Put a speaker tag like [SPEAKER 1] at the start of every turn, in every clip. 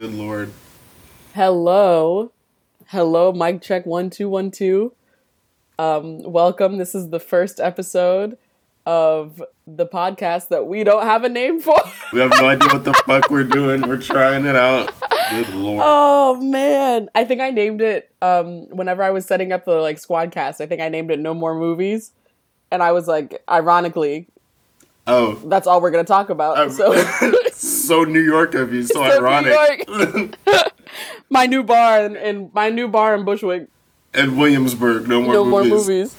[SPEAKER 1] Good lord.
[SPEAKER 2] Hello. Hello, mic check one two one two. Um, welcome. This is the first episode of the podcast that we don't have a name for.
[SPEAKER 1] We have no idea what the fuck we're doing. We're trying it out. Good lord.
[SPEAKER 2] oh man. I think I named it um whenever I was setting up the like squadcast, I think I named it No More Movies. And I was like, ironically,
[SPEAKER 1] Oh.
[SPEAKER 2] that's all we're gonna talk about.
[SPEAKER 1] Um,
[SPEAKER 2] so
[SPEAKER 1] so New York of you. So,
[SPEAKER 2] So
[SPEAKER 1] ironic.
[SPEAKER 2] my new bar and, in my new bar in Bushwick.
[SPEAKER 1] and Williamsburg. No more
[SPEAKER 2] No more
[SPEAKER 1] movies.
[SPEAKER 2] movies.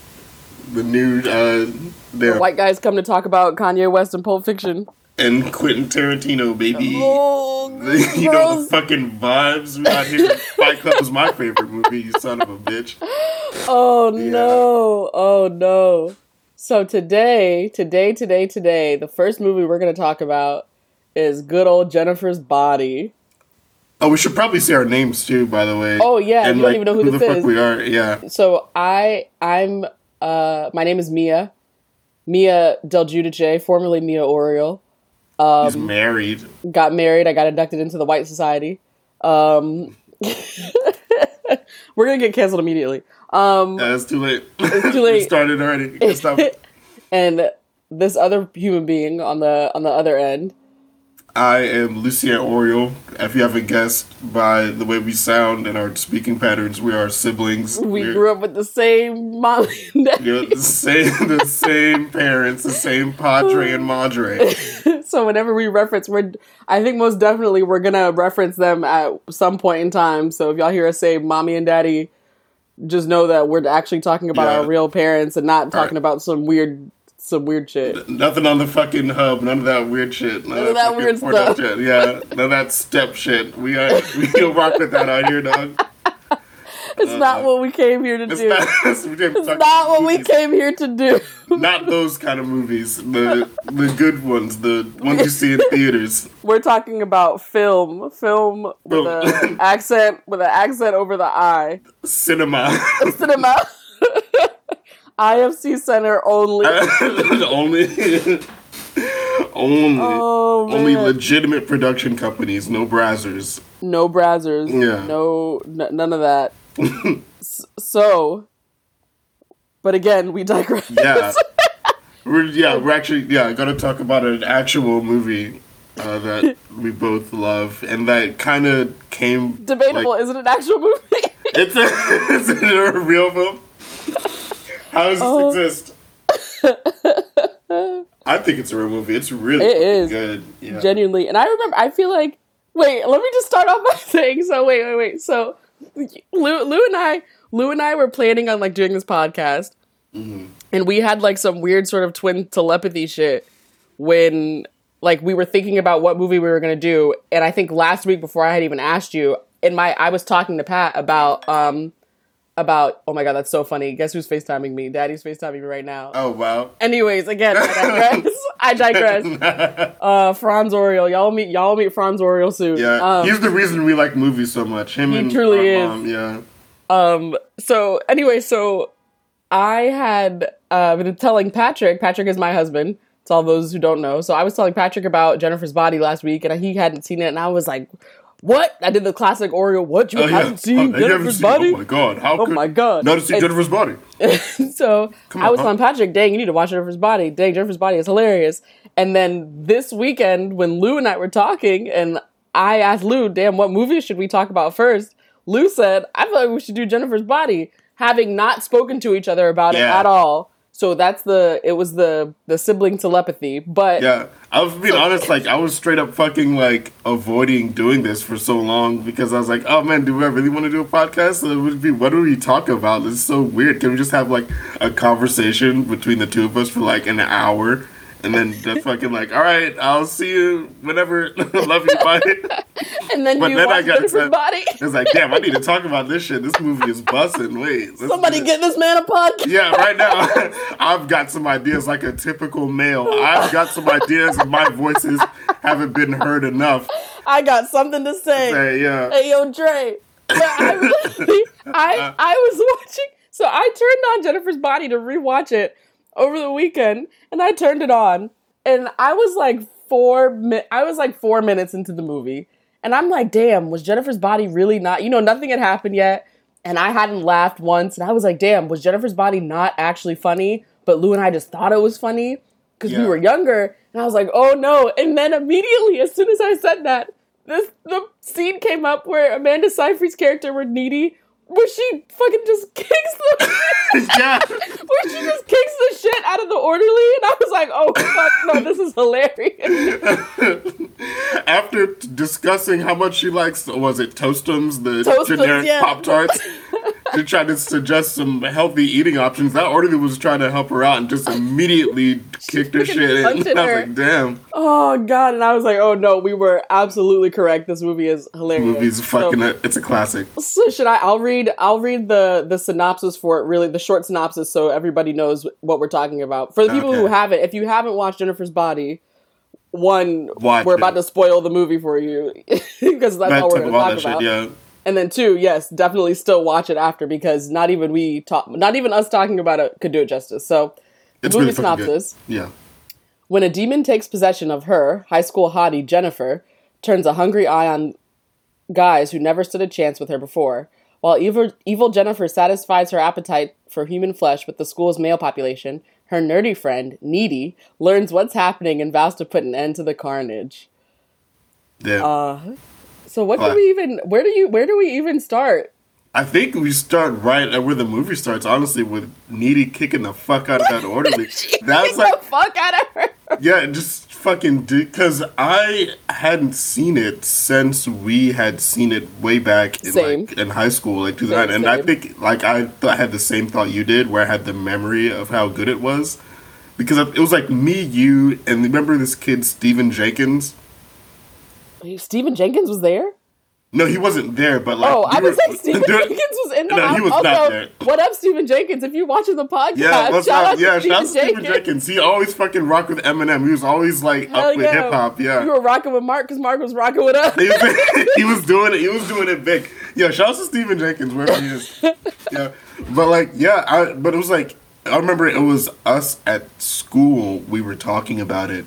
[SPEAKER 1] The new uh there.
[SPEAKER 2] White guys come to talk about Kanye West and Pulp Fiction.
[SPEAKER 1] and Quentin Tarantino, baby.
[SPEAKER 2] Oh,
[SPEAKER 1] you know the fucking vibes we got here. Fight Club was my favorite movie, you son of a bitch.
[SPEAKER 2] Oh no. Oh no. So today, today, today, today, the first movie we're going to talk about is good old Jennifer's Body.
[SPEAKER 1] Oh, we should probably say our names too, by the way.
[SPEAKER 2] Oh, yeah, you don't even know who
[SPEAKER 1] the
[SPEAKER 2] this
[SPEAKER 1] fuck
[SPEAKER 2] is.
[SPEAKER 1] we are. Yeah.
[SPEAKER 2] So I I'm uh my name is Mia. Mia Del Giudice, formerly Mia Oriole. Um,
[SPEAKER 1] He's married.
[SPEAKER 2] got married. I got inducted into the White Society. Um, we're gonna get canceled immediately. Um,
[SPEAKER 1] Yeah, it's too late.
[SPEAKER 2] It's too
[SPEAKER 1] we
[SPEAKER 2] late.
[SPEAKER 1] started already.
[SPEAKER 2] And this other human being on the on the other end.
[SPEAKER 1] I am Lucien Oriole. If you haven't guessed by the way we sound and our speaking patterns, we are siblings.
[SPEAKER 2] We
[SPEAKER 1] We're-
[SPEAKER 2] grew up with the same mom and dad.
[SPEAKER 1] you know, the same, the same parents, the same padre and madre.
[SPEAKER 2] so whenever we reference, we're I think most definitely we're gonna reference them at some point in time. So if y'all hear us say "mommy and daddy," just know that we're actually talking about
[SPEAKER 1] Yeah.
[SPEAKER 2] our real parents and not talking
[SPEAKER 1] Right.
[SPEAKER 2] about some weird some weird shit.
[SPEAKER 1] Nothing on the fucking hub. None of that weird shit. None,
[SPEAKER 2] of that weird stuff.
[SPEAKER 1] Shit. Yeah, none of that step shit. We are we don't rock with that out here, dog.
[SPEAKER 2] It's not uh, what we came here to
[SPEAKER 1] It's
[SPEAKER 2] do.
[SPEAKER 1] not, it's
[SPEAKER 2] It's not what we came here to do.
[SPEAKER 1] Not those kind of movies. The the good ones. The ones you see in theaters.
[SPEAKER 2] We're talking about film, film with an accent with an accent over the eye.
[SPEAKER 1] Cinema.
[SPEAKER 2] Cinema. IFC Center only.
[SPEAKER 1] only only
[SPEAKER 2] Oh
[SPEAKER 1] only legitimate production companies, no brazzers.
[SPEAKER 2] no brazzers.
[SPEAKER 1] Yeah.
[SPEAKER 2] No, n- none of that. S- so, but again, we digress.
[SPEAKER 1] Yeah. We're yeah, we're actually yeah, gonna talk about an actual movie uh, that we both love and that kind of came
[SPEAKER 2] Debatable.
[SPEAKER 1] like-
[SPEAKER 2] is it an actual movie?
[SPEAKER 1] it's a is it a real film? How does this
[SPEAKER 2] Oh.
[SPEAKER 1] exist? I think it's a real movie. It's really
[SPEAKER 2] It
[SPEAKER 1] fucking good. Yeah.
[SPEAKER 2] Genuinely, and I remember. I feel like. Wait, let me just start off by saying. So wait, wait, wait. So Lou, Lou and I, Lou and I were planning on like doing this podcast,
[SPEAKER 1] Mm-hmm.
[SPEAKER 2] and we had like some weird sort of twin telepathy shit when like we were thinking about what movie we were gonna do, and I think last week before I had even asked you, in my I was talking to Pat about um about oh my god that's so funny. Guess who's FaceTiming me? Daddy's FaceTiming me right now.
[SPEAKER 1] Oh wow.
[SPEAKER 2] Anyways, again, I digress. I digress. Uh, Franz Oriole, y'all meet y'all meet Franz Oriole soon.
[SPEAKER 1] Yeah,
[SPEAKER 2] Um,
[SPEAKER 1] he's the reason we like movies so much. Him
[SPEAKER 2] He
[SPEAKER 1] and
[SPEAKER 2] truly is.
[SPEAKER 1] mom, yeah.
[SPEAKER 2] Um. So anyway, so I had uh, been telling Patrick. Patrick is my husband. To all those who don't know, so I was telling Patrick about Jennifer's Body last week, and he hadn't seen it, and I was like, "What?" I did the classic Oreo. What you
[SPEAKER 1] Oh,
[SPEAKER 2] haven't seen
[SPEAKER 1] Oh,
[SPEAKER 2] Jennifer's
[SPEAKER 1] seen-
[SPEAKER 2] Body?
[SPEAKER 1] Oh my god! How
[SPEAKER 2] Oh
[SPEAKER 1] could
[SPEAKER 2] my God.
[SPEAKER 1] Not to see
[SPEAKER 2] And-
[SPEAKER 1] Jennifer's body.
[SPEAKER 2] so
[SPEAKER 1] Come
[SPEAKER 2] I was
[SPEAKER 1] on.
[SPEAKER 2] telling Patrick, dang, you need to watch Jennifer's Body. Dang, Jennifer's Body is hilarious. And then this weekend, when Lou and I were talking, and I asked Lou, damn, what movie should we talk about first? Lou said, I feel like we should do Jennifer's Body, having not spoken to each other about it at all. So that's the it was the the sibling telepathy. But
[SPEAKER 1] Yeah, I was being honest. Like I was straight up fucking like avoiding doing this for so long because I was like, oh man, do I really want to do a podcast? It would be what do we talk about? Is so weird. Can we just have like a conversation between the two of us for like an hour? And then that's fucking like, all right, I'll see you whenever. Love you, bye.
[SPEAKER 2] and then
[SPEAKER 1] But
[SPEAKER 2] you
[SPEAKER 1] then I got. It's like, damn, I need to talk about this shit. This movie is busting. Wait,
[SPEAKER 2] Somebody get this man a podcast.
[SPEAKER 1] Yeah, right now I've got some ideas like a typical male. I've got some ideas and my voices haven't been heard enough.
[SPEAKER 2] I got something to say.
[SPEAKER 1] Say, yeah.
[SPEAKER 2] hey yo Dre. I really, I I was watching. So I turned on Jennifer's Body to rewatch it over the weekend, and I turned it on, and I was like four. Mi- I was like four minutes into the movie, And I'm like, damn, was Jennifer's body really not? You know, nothing had happened yet, and I hadn't laughed once, and I was like, damn, was Jennifer's body not actually funny? But Lou and I just thought it was funny because we were younger, and I was like, oh no! And then immediately, as soon as I said that, this the scene came up where Amanda Seyfried's character, were needy, where she fucking just kicks the.
[SPEAKER 1] yeah.
[SPEAKER 2] where she just kicks the shit out of the orderly, and I was like, "Oh fuck, no, this is hilarious."
[SPEAKER 1] After t- discussing how much she likes, was it Toastums, the
[SPEAKER 2] Toastums,
[SPEAKER 1] generic
[SPEAKER 2] yeah.
[SPEAKER 1] Pop Tarts? to try to suggest some healthy eating options. That orderly was trying to help her out and just immediately kicked her shit in. I was like, damn.
[SPEAKER 2] oh god, and I was like, "Oh no, we were absolutely correct. This movie is hilarious."
[SPEAKER 1] Movie's fucking,
[SPEAKER 2] So,
[SPEAKER 1] a, it's a classic.
[SPEAKER 2] so should I? I'll read. I'll read the the synopsis for it. Really, the short synopsis, so everybody knows what we're talking about. For the people who haven't, if you haven't watched Jennifer's Body. One,
[SPEAKER 1] Watch
[SPEAKER 2] we're
[SPEAKER 1] it.
[SPEAKER 2] about to spoil the movie for you because that's
[SPEAKER 1] That
[SPEAKER 2] all we're going to talk about.
[SPEAKER 1] shit, yeah.
[SPEAKER 2] And then two, yes, definitely still watch it after because not even we talk, not even us talking about it could do it justice. So, the
[SPEAKER 1] It's
[SPEAKER 2] movie
[SPEAKER 1] really fucking good.
[SPEAKER 2] synopsis:
[SPEAKER 1] Yeah.
[SPEAKER 2] When a demon takes possession of her, high school hottie Jennifer turns a hungry eye on guys who never stood a chance with her before. While evil, evil Jennifer satisfies her appetite for human flesh with the school's male population, her nerdy friend, Needy, learns what's happening and vows to put an end to the carnage.
[SPEAKER 1] Yeah.
[SPEAKER 2] Uh, so what do we even? Where do you? Where do we even start?
[SPEAKER 1] I think we start right at where the movie starts, honestly, with Needy kicking the fuck out of that orderly. That's like
[SPEAKER 2] the fuck out of her.
[SPEAKER 1] Yeah, just fucking because I hadn't seen it since we had seen it way back in
[SPEAKER 2] Same.
[SPEAKER 1] like in high school, like 2009,
[SPEAKER 2] Same,
[SPEAKER 1] and I think like I, th- I had the same thought you did, where I had the memory of how good it was, because it was like me, you, and remember this kid Steven Jenkins.
[SPEAKER 2] Stephen Jenkins was there.
[SPEAKER 1] No, he wasn't there, but like
[SPEAKER 2] Oh, I was like Stephen
[SPEAKER 1] there-
[SPEAKER 2] Jenkins was in the
[SPEAKER 1] No,
[SPEAKER 2] house.
[SPEAKER 1] he was
[SPEAKER 2] also,
[SPEAKER 1] not there.
[SPEAKER 2] what up, Stephen Jenkins? If you're watching the podcast,
[SPEAKER 1] Yeah,
[SPEAKER 2] shout
[SPEAKER 1] up?
[SPEAKER 2] out
[SPEAKER 1] Yeah,
[SPEAKER 2] to
[SPEAKER 1] out to
[SPEAKER 2] Stephen
[SPEAKER 1] Jenkins. He always fucking rocked with Eminem. He was always like
[SPEAKER 2] Hell
[SPEAKER 1] up with hip hop. Yeah,
[SPEAKER 2] You were rocking with Mark because Mark was rocking with us.
[SPEAKER 1] he was, doing it. He was doing it big. Yeah, shout out to Steven Jenkins wherever he is. Yeah, but like, yeah, I, but it was like I remember it was us at school. We were talking about it,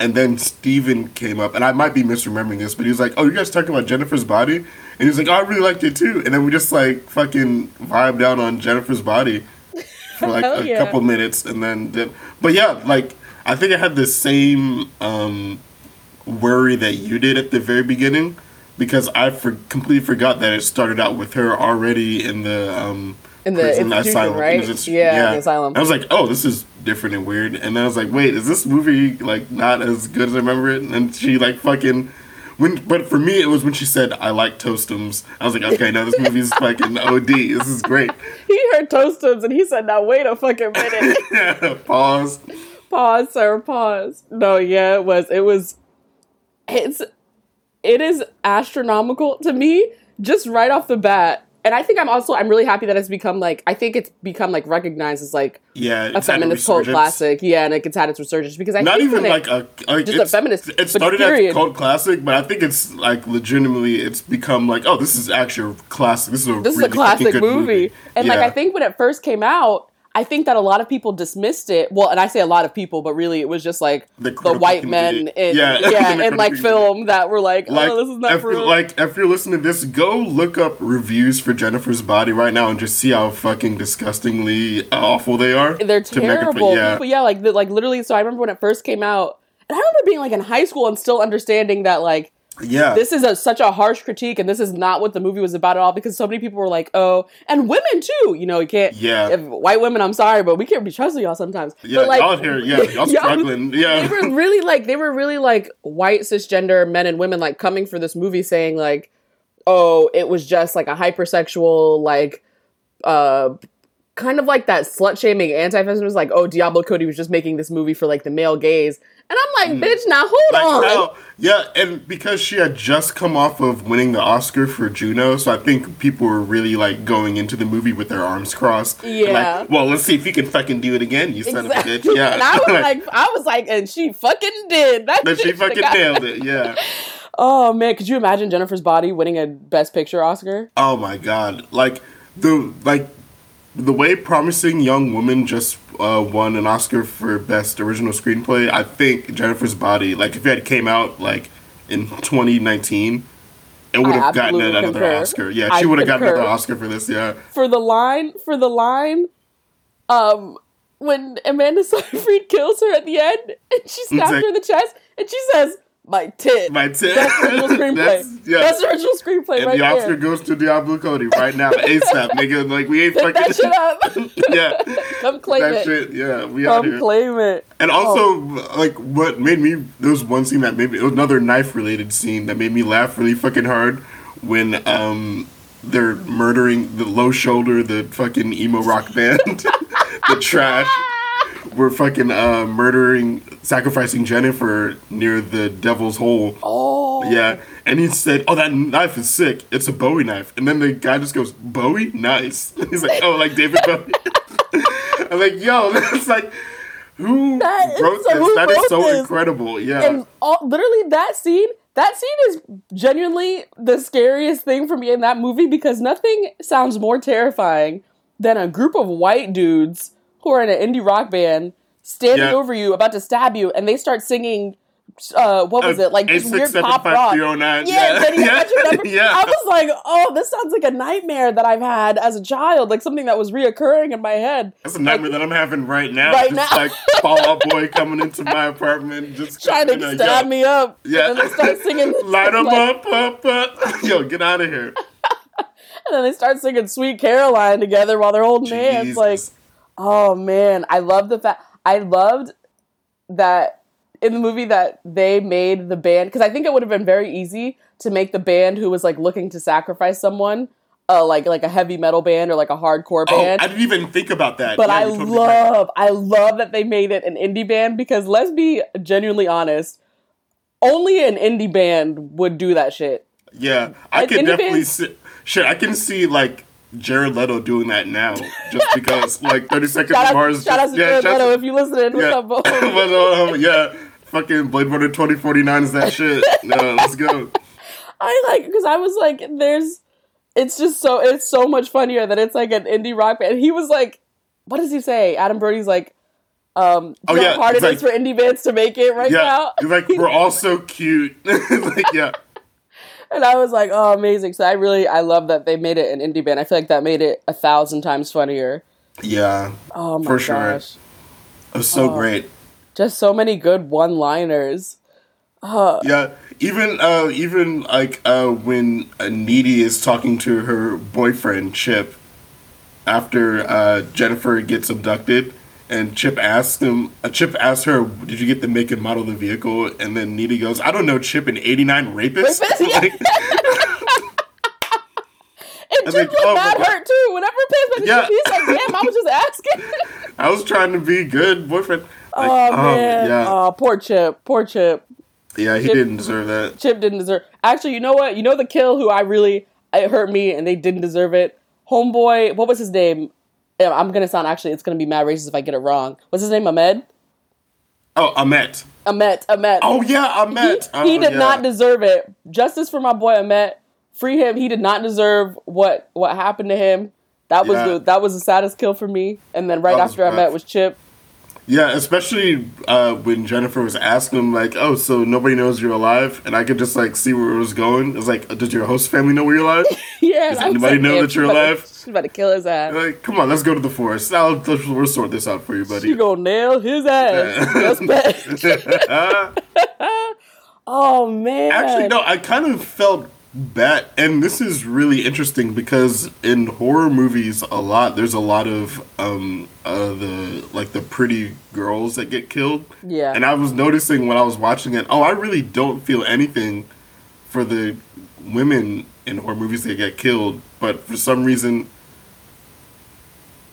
[SPEAKER 1] and then Steven came up, and I might be misremembering this, but he was like, "Oh, you guys talking about Jennifer's body?" And he was like, "Oh, I really liked it too." And then we just like fucking vibed out on Jennifer's body for like a
[SPEAKER 2] yeah.
[SPEAKER 1] couple minutes, and then, then but yeah, like I think I had the same. um worry that you did at the very beginning because I for- completely forgot that it started out with her already in the um
[SPEAKER 2] In the
[SPEAKER 1] prison
[SPEAKER 2] institution, right? Yeah, the asylum.
[SPEAKER 1] I was like, oh, this is different and weird, and then I was like, wait, is this movie like not as good as I remember it? And she like fucking. When, but for me, it was when she said, "I like Toastums." I was like, "Okay, now this movie's fucking OD. This is great."
[SPEAKER 2] He heard Toastums and he said, "Now wait a fucking minute."
[SPEAKER 1] Pause.
[SPEAKER 2] pause, sir. Pause. No, yeah, it was. It was. It's. It is astronomical to me, just right off the bat. And I think I'm also I'm really happy that it's become like I think it's become like recognized as like
[SPEAKER 1] Yeah,
[SPEAKER 2] a
[SPEAKER 1] it's
[SPEAKER 2] feminist cult classic. Yeah, and it gets had its resurgence because I
[SPEAKER 1] not
[SPEAKER 2] think
[SPEAKER 1] even like
[SPEAKER 2] it,
[SPEAKER 1] a like
[SPEAKER 2] just a feminist-
[SPEAKER 1] It started as a cult classic, but I think it's like legitimately, it's become like, oh, this is actually a classic. This is a
[SPEAKER 2] this
[SPEAKER 1] really
[SPEAKER 2] is a classic
[SPEAKER 1] good
[SPEAKER 2] movie. And like I think when it first came out, I think that a lot of people dismissed it. Well, and I say a lot of people, but really it was just like
[SPEAKER 1] The
[SPEAKER 2] the, white men in
[SPEAKER 1] Yeah,
[SPEAKER 2] yeah, like film that were like, oh,
[SPEAKER 1] like,
[SPEAKER 2] oh, this is not
[SPEAKER 1] if
[SPEAKER 2] real.
[SPEAKER 1] like if you're listening to this, go look up reviews for Jennifer's Body right now and just see how fucking disgustingly awful they are.
[SPEAKER 2] They're
[SPEAKER 1] it-
[SPEAKER 2] terrible.
[SPEAKER 1] yeah.
[SPEAKER 2] People, yeah, like like literally. So I remember when it first came out, and I remember being like in high school and still understanding that like
[SPEAKER 1] yeah,
[SPEAKER 2] this is a, such a harsh critique, and this is not what the movie was about at all. Because so many people were like, "Oh," and women too. You know, you can't.
[SPEAKER 1] Yeah.
[SPEAKER 2] White women, I'm sorry, but we can't be trusting y'all sometimes.
[SPEAKER 1] yeah,
[SPEAKER 2] but, like,
[SPEAKER 1] y'all here, yeah, y'all struggling, yeah.
[SPEAKER 2] they were really like they were really like white cisgender men and women like coming for this movie saying like oh it was just like a hypersexual like uh kind of like that slut shaming anti-feminism was like oh diablo cody was just making this movie for like the male gaze and i'm like bitch now hold
[SPEAKER 1] Mm. Like,
[SPEAKER 2] on
[SPEAKER 1] no, yeah, and because she had just come off of winning the Oscar for Juno, so I think people were really like going into the movie with their arms crossed.
[SPEAKER 2] Yeah.
[SPEAKER 1] Like, well, let's see if you can fucking do it again, you son of a bitch. Yeah.
[SPEAKER 2] and i was like i was like and she fucking did that
[SPEAKER 1] that she fucking nailed it. Yeah.
[SPEAKER 2] oh man could you imagine jennifer's body winning a best picture oscar
[SPEAKER 1] Oh my god! Like the like the way Promising Young Woman just uh, won an Oscar for Best Original Screenplay. I think Jennifer's Body, like if it had came out like in 2019, it would have gotten another
[SPEAKER 2] concur.
[SPEAKER 1] Oscar. Yeah, she would have gotten another Oscar for this. Yeah,
[SPEAKER 2] for the line for the line um when Amanda Seyfried kills her at the end and she stabs
[SPEAKER 1] like-
[SPEAKER 2] her in the chest and she says my tit
[SPEAKER 1] my tip.
[SPEAKER 2] that's original screenplay
[SPEAKER 1] That's-
[SPEAKER 2] that's,
[SPEAKER 1] yeah.
[SPEAKER 2] original screenplay
[SPEAKER 1] and
[SPEAKER 2] right
[SPEAKER 1] the Oscar
[SPEAKER 2] there
[SPEAKER 1] goes to Diablo Cody right now, ASAP, nigga. Like we ain't fucking.
[SPEAKER 2] that shit up
[SPEAKER 1] yeah,
[SPEAKER 2] come claim
[SPEAKER 1] that
[SPEAKER 2] it
[SPEAKER 1] shit. Yeah, we out
[SPEAKER 2] come
[SPEAKER 1] here.
[SPEAKER 2] claim it
[SPEAKER 1] And also, like, what made me there was one scene that made me it was another knife related scene that made me laugh really fucking hard when um they're murdering the low shoulder, the fucking emo rock band, the trash. We're fucking uh, murdering, sacrificing Jennifer near the Devil's Hole.
[SPEAKER 2] oh
[SPEAKER 1] Yeah, and he said, "Oh, that knife is sick. It's a Bowie knife." And then the guy just goes, "Bowie, nice." He's like, "Oh, like David Bowie." I'm like, "Yo, that's like who
[SPEAKER 2] That is
[SPEAKER 1] wrote
[SPEAKER 2] so-
[SPEAKER 1] this?
[SPEAKER 2] who
[SPEAKER 1] That is so
[SPEAKER 2] this?"
[SPEAKER 1] incredible." Yeah,
[SPEAKER 2] and all, literally that scene that scene is genuinely the scariest thing for me in that movie because nothing sounds more terrifying than a group of white dudes who are in an indie rock band standing over you about to stab you and they start singing uh what was
[SPEAKER 1] Uh,
[SPEAKER 2] it like this weird pop rock
[SPEAKER 1] 8675309.
[SPEAKER 2] yeah,
[SPEAKER 1] Yeah.
[SPEAKER 2] I
[SPEAKER 1] Yeah.
[SPEAKER 2] got your number.
[SPEAKER 1] Yeah.
[SPEAKER 2] I was like, oh, this sounds like a nightmare that I've had as a child, like something that was reoccurring in my head.
[SPEAKER 1] That's a nightmare that I'm having right now.
[SPEAKER 2] Right
[SPEAKER 1] just
[SPEAKER 2] now.
[SPEAKER 1] like Fall Out Boy coming into my apartment, just
[SPEAKER 2] Trying to
[SPEAKER 1] know,
[SPEAKER 2] stab
[SPEAKER 1] yo,
[SPEAKER 2] me up.
[SPEAKER 1] Yeah,
[SPEAKER 2] And then they start singing.
[SPEAKER 1] Light 'em
[SPEAKER 2] like-
[SPEAKER 1] up, up, up. Yo, get out of here.
[SPEAKER 2] And then they start singing Sweet Caroline together while they're holding hands. Like,
[SPEAKER 1] Jesus.
[SPEAKER 2] Oh man, I love the fact. I loved that in the movie that they made the band because I think it would have been very easy to make the band who was like looking to sacrifice someone, uh, like like a heavy metal band or like a hardcore
[SPEAKER 1] Oh,
[SPEAKER 2] band.
[SPEAKER 1] I didn't even think about that.
[SPEAKER 2] but
[SPEAKER 1] Yeah,
[SPEAKER 2] I
[SPEAKER 1] totally right.
[SPEAKER 2] love, I love that they made it an indie band because let's be genuinely honest, only an indie band would do that shit.
[SPEAKER 1] Yeah, I
[SPEAKER 2] Like,
[SPEAKER 1] could definitely
[SPEAKER 2] bands-
[SPEAKER 1] see. Shit, I can see like Jared Leto doing that now, just because like Thirty Seconds
[SPEAKER 2] Shout out,
[SPEAKER 1] Mars.
[SPEAKER 2] shout out
[SPEAKER 1] just-
[SPEAKER 2] to Jared
[SPEAKER 1] shout
[SPEAKER 2] Leto if you listening. What's
[SPEAKER 1] yeah,
[SPEAKER 2] up, bro?
[SPEAKER 1] but um, yeah, fucking Blade Runner twenty forty nine is that shit. No, let's go.
[SPEAKER 2] I like because I was like, there's, it's just so it's so much funnier that it's like an indie rock band. He was like, what does he say? Adam Brody's like, um,
[SPEAKER 1] Oh,
[SPEAKER 2] how
[SPEAKER 1] yeah,
[SPEAKER 2] hard it
[SPEAKER 1] it's
[SPEAKER 2] is for indie bands to make it right
[SPEAKER 1] Yeah,
[SPEAKER 2] now.
[SPEAKER 1] he's like we're all so cute. like yeah,
[SPEAKER 2] And I was like, oh, amazing. So I really, I love that they made it an indie band. I feel like that made it a thousand times funnier.
[SPEAKER 1] yeah,
[SPEAKER 2] Oh my
[SPEAKER 1] For sure. it was so
[SPEAKER 2] Oh.
[SPEAKER 1] great.
[SPEAKER 2] Just so many good one liners.
[SPEAKER 1] Yeah, even uh, even like uh, when uh, Needy is talking to her boyfriend Chip after uh, Jennifer gets abducted, and Chip asks him. Uh, Chip asks her, "Did you get the make and model of the vehicle?" And then Needy goes, "I don't know, Chip, an '89 rapist."
[SPEAKER 2] Rapist.
[SPEAKER 1] Like,
[SPEAKER 2] And Chip looked
[SPEAKER 1] oh
[SPEAKER 2] mad hurt too. Whenever back
[SPEAKER 1] Yeah.
[SPEAKER 2] He's like, damn, I was just asking.
[SPEAKER 1] I was trying to be good boyfriend. Like,
[SPEAKER 2] oh, man.
[SPEAKER 1] yeah,
[SPEAKER 2] Oh, poor Chip. Poor Chip.
[SPEAKER 1] yeah, he
[SPEAKER 2] Chip-
[SPEAKER 1] didn't deserve that.
[SPEAKER 2] Chip didn't deserve. Actually, you know what? You know the kill who I really it hurt me and they didn't deserve it. Homeboy, what was his name? Yeah, I'm gonna sound actually. It's gonna be mad racist if I get it wrong. What's his name? Ahmed.
[SPEAKER 1] Oh, Ahmet.
[SPEAKER 2] Ahmet. Ahmet.
[SPEAKER 1] Oh yeah,
[SPEAKER 2] he,
[SPEAKER 1] Ahmet. Oh,
[SPEAKER 2] he did
[SPEAKER 1] yeah.
[SPEAKER 2] not deserve it. Justice for my boy Ahmet. Free him. He did not deserve what what happened to him. That was
[SPEAKER 1] Yeah.
[SPEAKER 2] the that was the saddest kill for me. And then right
[SPEAKER 1] That
[SPEAKER 2] after. Ahmet was Chip.
[SPEAKER 1] Yeah, especially uh, when Jennifer was asking him, like, "Oh, so nobody knows you're alive," and I could just like see where it was going. It's like, "Does your host family know where you're alive?"
[SPEAKER 2] Yeah.
[SPEAKER 1] Does
[SPEAKER 2] and I was
[SPEAKER 1] anybody
[SPEAKER 2] like,
[SPEAKER 1] know that you're alive?
[SPEAKER 2] She's about to kill his ass.
[SPEAKER 1] like, come on, let's go to the forest. I'll, let's, we'll sort this out for you, buddy.
[SPEAKER 2] She gonna nail his ass. That's bad. Oh man.
[SPEAKER 1] Actually, no, I kind of felt bad, and this is really interesting because in horror movies, a lot there's a lot of um uh the like the pretty girls that get killed.
[SPEAKER 2] Yeah.
[SPEAKER 1] And I was noticing when I was watching it, oh, I really don't feel anything for the women in horror movies that get killed, but for some reason,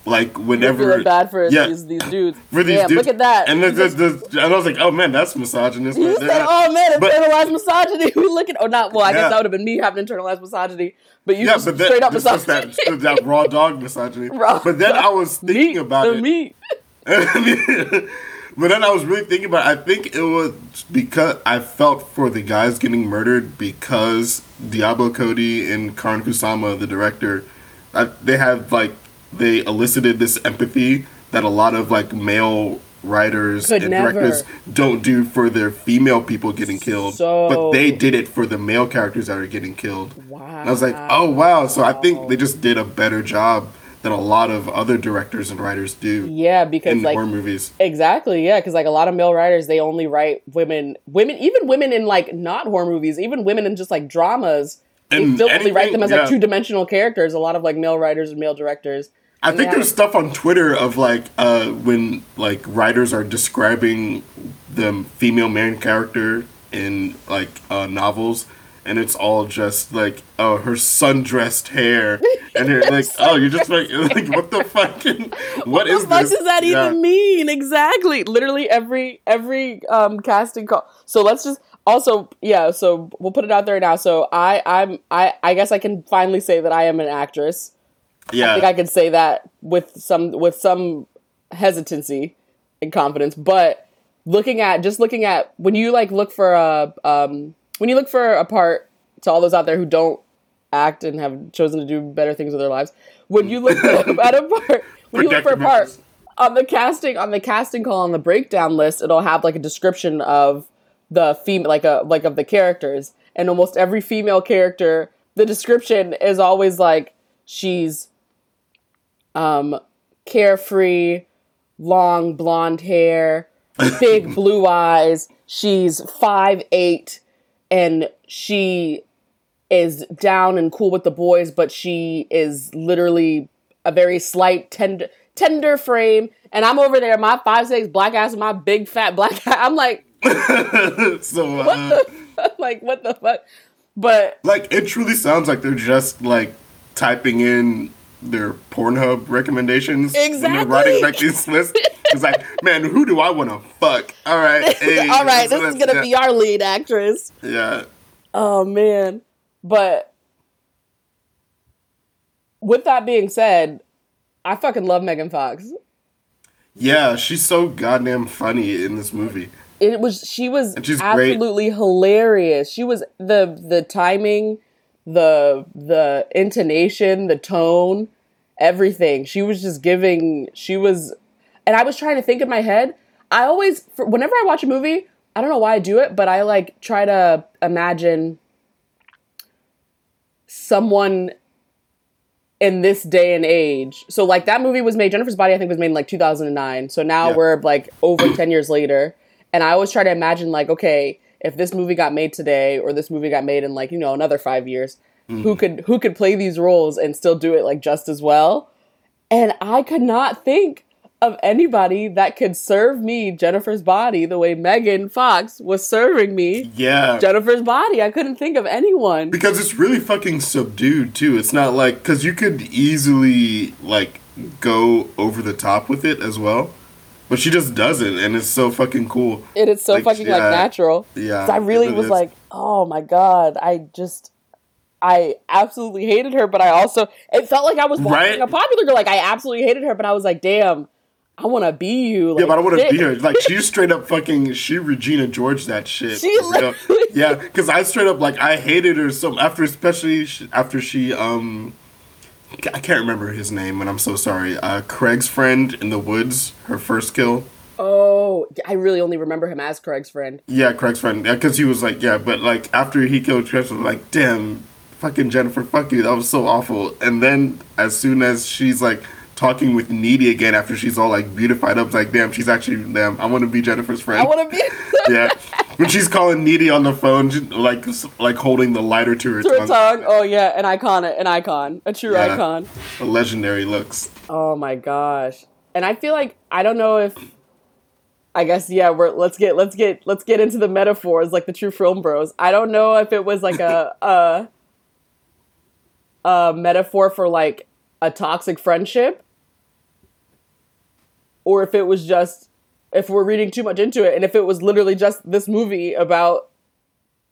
[SPEAKER 1] like whenever
[SPEAKER 2] bad for
[SPEAKER 1] yeah,
[SPEAKER 2] these, these dudes.
[SPEAKER 1] for these
[SPEAKER 2] Damn,
[SPEAKER 1] dudes,
[SPEAKER 2] look at that.
[SPEAKER 1] and,
[SPEAKER 2] He
[SPEAKER 1] the,
[SPEAKER 2] just-
[SPEAKER 1] the, the, and I was like, oh man, that's misogynist.
[SPEAKER 2] you said. "Oh man,
[SPEAKER 1] But-
[SPEAKER 2] internalized misogyny." We look at, oh, not well. I
[SPEAKER 1] Yeah.
[SPEAKER 2] guess that would have been me having internalized misogyny, but you
[SPEAKER 1] yeah,
[SPEAKER 2] just
[SPEAKER 1] but that,
[SPEAKER 2] straight up misogyny.
[SPEAKER 1] that, that raw dog misogyny.
[SPEAKER 2] Raw
[SPEAKER 1] but then I was thinking
[SPEAKER 2] meat,
[SPEAKER 1] about
[SPEAKER 2] the
[SPEAKER 1] it.
[SPEAKER 2] meat.
[SPEAKER 1] but then I was really thinking about it. I think it was because I felt for the guys getting murdered because Diablo Cody and Karyn Kusama, the director, I, they have like they elicited this empathy that a lot of like male writers
[SPEAKER 2] Could
[SPEAKER 1] and
[SPEAKER 2] never.
[SPEAKER 1] directors don't do for their female people getting killed,
[SPEAKER 2] So-
[SPEAKER 1] but they did it for the male characters that are getting killed.
[SPEAKER 2] Wow.
[SPEAKER 1] And I was like, oh wow! So I think they just did a better job than a lot of other directors and writers do
[SPEAKER 2] Yeah, because
[SPEAKER 1] in
[SPEAKER 2] like
[SPEAKER 1] horror movies.
[SPEAKER 2] Exactly, yeah, because like a lot of male writers, they only write women, women, even women in like not horror movies, even women in just like dramas. They
[SPEAKER 1] And
[SPEAKER 2] still only write them as
[SPEAKER 1] yeah.
[SPEAKER 2] like two dimensional characters. A lot of like male writers and male directors.
[SPEAKER 1] I think
[SPEAKER 2] they
[SPEAKER 1] there's stuff on Twitter of like uh, when like writers are describing the female main character in like uh, novels, and it's all just like oh her sundressed hair, and you're like oh you're just like like what the fucking what
[SPEAKER 2] What
[SPEAKER 1] is
[SPEAKER 2] the fuck
[SPEAKER 1] this?
[SPEAKER 2] does that
[SPEAKER 1] Yeah.
[SPEAKER 2] even mean? Exactly. Literally every every um casting call. So let's just also yeah. So we'll put it out there now. So I I'm I I guess I can finally say that I am an actress.
[SPEAKER 1] Yeah,
[SPEAKER 2] I think I could say that with some with some hesitancy and confidence. But looking at just looking at when you like look for a um, when you look for a part to all those out there who don't act and have chosen to do better things with their lives. When you look at a part, when you look for a part on the casting on the casting call on the breakdown list, it'll have like a description of the female like a like of the characters, and almost every female character, the description is always like she's um carefree, long blonde hair, big blue eyes. She's five eight, and she is down and cool with the boys, but she is literally a very slight, tender, tender frame. And I'm over there, my five six black ass, my big fat black. I'm like,
[SPEAKER 1] so uh,
[SPEAKER 2] what the, like, what the fuck? But
[SPEAKER 1] like it truly sounds like they're just like typing in their Pornhub recommendations
[SPEAKER 2] Exactly.
[SPEAKER 1] they're writing like these lists. It's like, man, who do I want to fuck? All right, hey,
[SPEAKER 2] all right, this is
[SPEAKER 1] that's-
[SPEAKER 2] gonna be our lead actress.
[SPEAKER 1] yeah.
[SPEAKER 2] Oh man. But with that being said, I fucking love Megan Fox.
[SPEAKER 1] Yeah, she's so goddamn funny in this movie.
[SPEAKER 2] It was she was
[SPEAKER 1] And she's great.
[SPEAKER 2] absolutely hilarious. She was the the timing, the the intonation, the tone, everything. She was just giving she was and I was trying to think in my head. I always for, whenever I watch a movie, I don't know why I do it, but I like try to imagine someone in this day and age. So like that movie was made Jennifer's Body I think was made in like 2009. So now
[SPEAKER 1] Yeah.
[SPEAKER 2] we're like over 10 years later and I always try to imagine like okay, if this movie got made today or this movie got made in like, you know, another 5 years, who mm-hmm. could who could play these roles and still do it like just as well? And I could not think of anybody that could serve me Jennifer's Body the way Megan Fox was serving me
[SPEAKER 1] Yeah.
[SPEAKER 2] Jennifer's Body. I couldn't think of anyone.
[SPEAKER 1] because it's really fucking subdued too. It's not like cuz you could easily like go over the top with it as well. But she just doesn't and it's so fucking cool.
[SPEAKER 2] And It is so
[SPEAKER 1] Like,
[SPEAKER 2] fucking like natural.
[SPEAKER 1] Yeah,
[SPEAKER 2] I really was
[SPEAKER 1] is.
[SPEAKER 2] like, oh my god, I just, I absolutely hated her, but I also, it felt like I was watching
[SPEAKER 1] Right?
[SPEAKER 2] a popular girl. Like I absolutely hated her, but I was like, damn, I want to be you. Like,
[SPEAKER 1] Yeah, but I want to be her. Like she straight up fucking she Regina George that shit.
[SPEAKER 2] She
[SPEAKER 1] Yeah, because I straight up like I hated her so after especially after she um I can't remember his name and I'm so sorry. Uh, Craig's friend in the woods, her first kill.
[SPEAKER 2] Oh, I really only remember him as Craig's friend.
[SPEAKER 1] Yeah, Craig's friend. Yeah, because he was like, yeah, but like after he killed Craig, I was like, damn, fucking Jennifer, fuck you. That was so awful. And then as soon as she's like talking with Needy again after she's all like beautified up, like, damn, she's actually damn. I want to be Jennifer's friend.
[SPEAKER 2] I want to be
[SPEAKER 1] yeah. When she's calling Needy on the phone, she, like like holding the lighter to her
[SPEAKER 2] to her
[SPEAKER 1] tongue.
[SPEAKER 2] tongue. Oh yeah, an icon, an icon, a true
[SPEAKER 1] Yeah.
[SPEAKER 2] icon.
[SPEAKER 1] The legendary looks.
[SPEAKER 2] Oh my gosh. And I feel like I don't know if I guess yeah, we're let's get let's get let's get into the metaphors like the true film bros. I don't know if it was like a a a metaphor for like a toxic friendship or if it was just if we're reading too much into it and if it was literally just this movie about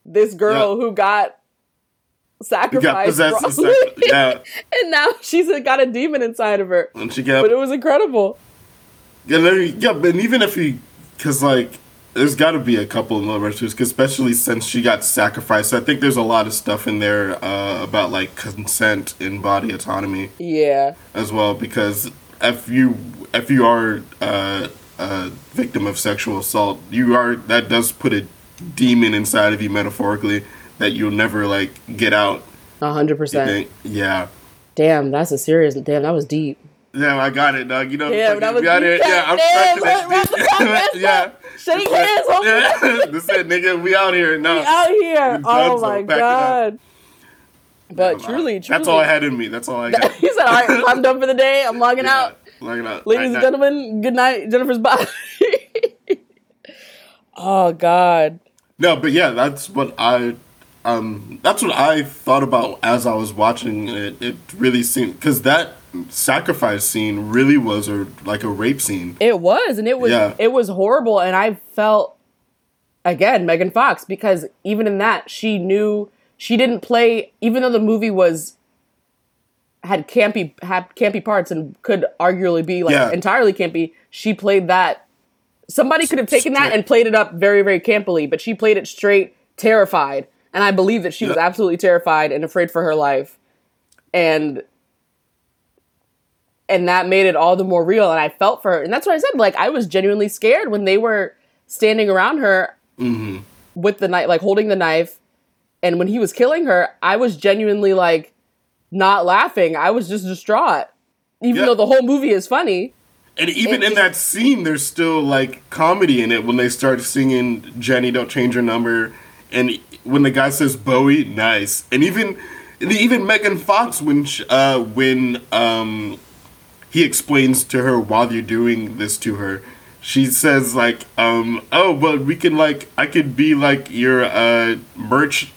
[SPEAKER 2] this girl
[SPEAKER 1] Yeah.
[SPEAKER 2] who got sacrificed
[SPEAKER 1] got and
[SPEAKER 2] wrongly.
[SPEAKER 1] stuff. Yeah.
[SPEAKER 2] and now she's got a demon inside of her
[SPEAKER 1] And she got
[SPEAKER 2] but it was incredible.
[SPEAKER 1] Yeah, yeah, but even if he, because like, there's got to be a couple of too, 'cause especially since she got sacrificed. So I think there's a lot of stuff in there uh, about like consent and body autonomy
[SPEAKER 2] Yeah,
[SPEAKER 1] as well. Because if you if you are uh, a victim of sexual assault, you are that does put a demon inside of you metaphorically that you'll never like get out.
[SPEAKER 2] A hundred percent.
[SPEAKER 1] Yeah.
[SPEAKER 2] Damn, that's a serious. Damn, that was deep.
[SPEAKER 1] Yeah, I got it, dog. You know,
[SPEAKER 2] Damn, that was
[SPEAKER 1] here.
[SPEAKER 2] deep.
[SPEAKER 1] Yeah, I'm
[SPEAKER 2] Damn,
[SPEAKER 1] stretching
[SPEAKER 2] wrap the
[SPEAKER 1] that
[SPEAKER 2] podcast
[SPEAKER 1] shit. Yeah.
[SPEAKER 2] Shake hands,
[SPEAKER 1] it.
[SPEAKER 2] homie.
[SPEAKER 1] Yeah. This it, nigga. We out here. No.
[SPEAKER 2] We out here. Oh my
[SPEAKER 1] it
[SPEAKER 2] god. But truly, truly,
[SPEAKER 1] That's all I had in me. That's all I got.
[SPEAKER 2] he said, "All right, I'm done for the day. I'm logging
[SPEAKER 1] Yeah,
[SPEAKER 2] out." Ladies and gentlemen, good night, Jennifer's body. oh God.
[SPEAKER 1] No, but yeah, that's what I um that's what I thought about as I was watching it. It really seemed cuz that sacrifice scene really was a like a rape scene.
[SPEAKER 2] It was, and it was
[SPEAKER 1] Yeah.
[SPEAKER 2] it was horrible, and I felt again Megan Fox because even in that she knew she didn't play even though the movie was had campy had campy parts and could arguably be like
[SPEAKER 1] Yeah.
[SPEAKER 2] entirely campy. She played that. Somebody could have taken that and played it up very very campily, but she played it straight, terrified, and I believe that she was absolutely terrified and afraid for her life, and and that made it all the more real. And i felt for her. And that's what i said like i was genuinely scared when they were standing around her mm-hmm. with the knife like holding the knife. And when he was killing her i was genuinely like not laughing i was just distraught even
[SPEAKER 1] Yeah.
[SPEAKER 2] though the whole movie is funny
[SPEAKER 1] And even
[SPEAKER 2] It-
[SPEAKER 1] in that scene there's still like comedy in it when they start singing Jenny don't change your number and when the guy says Bowie nice. And even and even Megan Fox when sh uh when um he explains to her while you're doing this to her she says like um oh but we can like i could be like your uh merch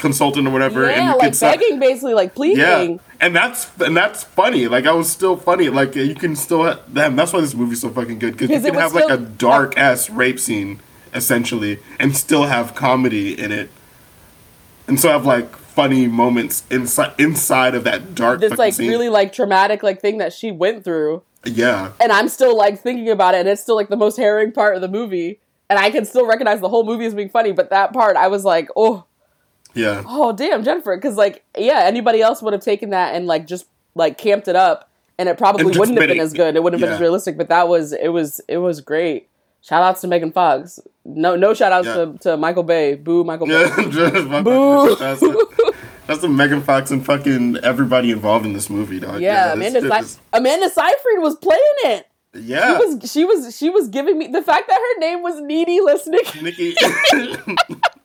[SPEAKER 1] consultant or whatever and
[SPEAKER 2] yeah
[SPEAKER 1] we
[SPEAKER 2] like
[SPEAKER 1] could sell-
[SPEAKER 2] begging basically like pleading.
[SPEAKER 1] Yeah and that's and that's funny. Like i was still funny. Like you can still damn that's why this movie's so fucking good because you can have like a dark ass rape scene essentially and still have comedy in it. And so have like funny moments inside inside of that dark
[SPEAKER 2] this like
[SPEAKER 1] scene.
[SPEAKER 2] really like traumatic like thing that she went through.
[SPEAKER 1] Yeah.
[SPEAKER 2] And I'm still like thinking about it, and it's still like the most harrowing part of the movie. And I can still recognize the whole movie as being funny, but that part I was like, oh,
[SPEAKER 1] yeah
[SPEAKER 2] oh, damn, Jennifer, because like, yeah, anybody else would have taken that and like just like camped it up, and it probably
[SPEAKER 1] And
[SPEAKER 2] wouldn't have been
[SPEAKER 1] it-
[SPEAKER 2] as good. It wouldn't have been as realistic, but that was it was it was great. Shout outs to Megan Fox. No, no shout outs
[SPEAKER 1] Yeah.
[SPEAKER 2] to, to Michael Bay. Boo, Michael Bay.
[SPEAKER 1] Yeah,
[SPEAKER 2] Boo.
[SPEAKER 1] That's, the, that's the Megan Fox and fucking everybody involved in this movie, dog.
[SPEAKER 2] Yeah,
[SPEAKER 1] it's
[SPEAKER 2] Amanda Amanda Seyfried was playing it.
[SPEAKER 1] yeah,
[SPEAKER 2] She was she was she was giving me the fact that her name was Needy listening.
[SPEAKER 1] Nikki,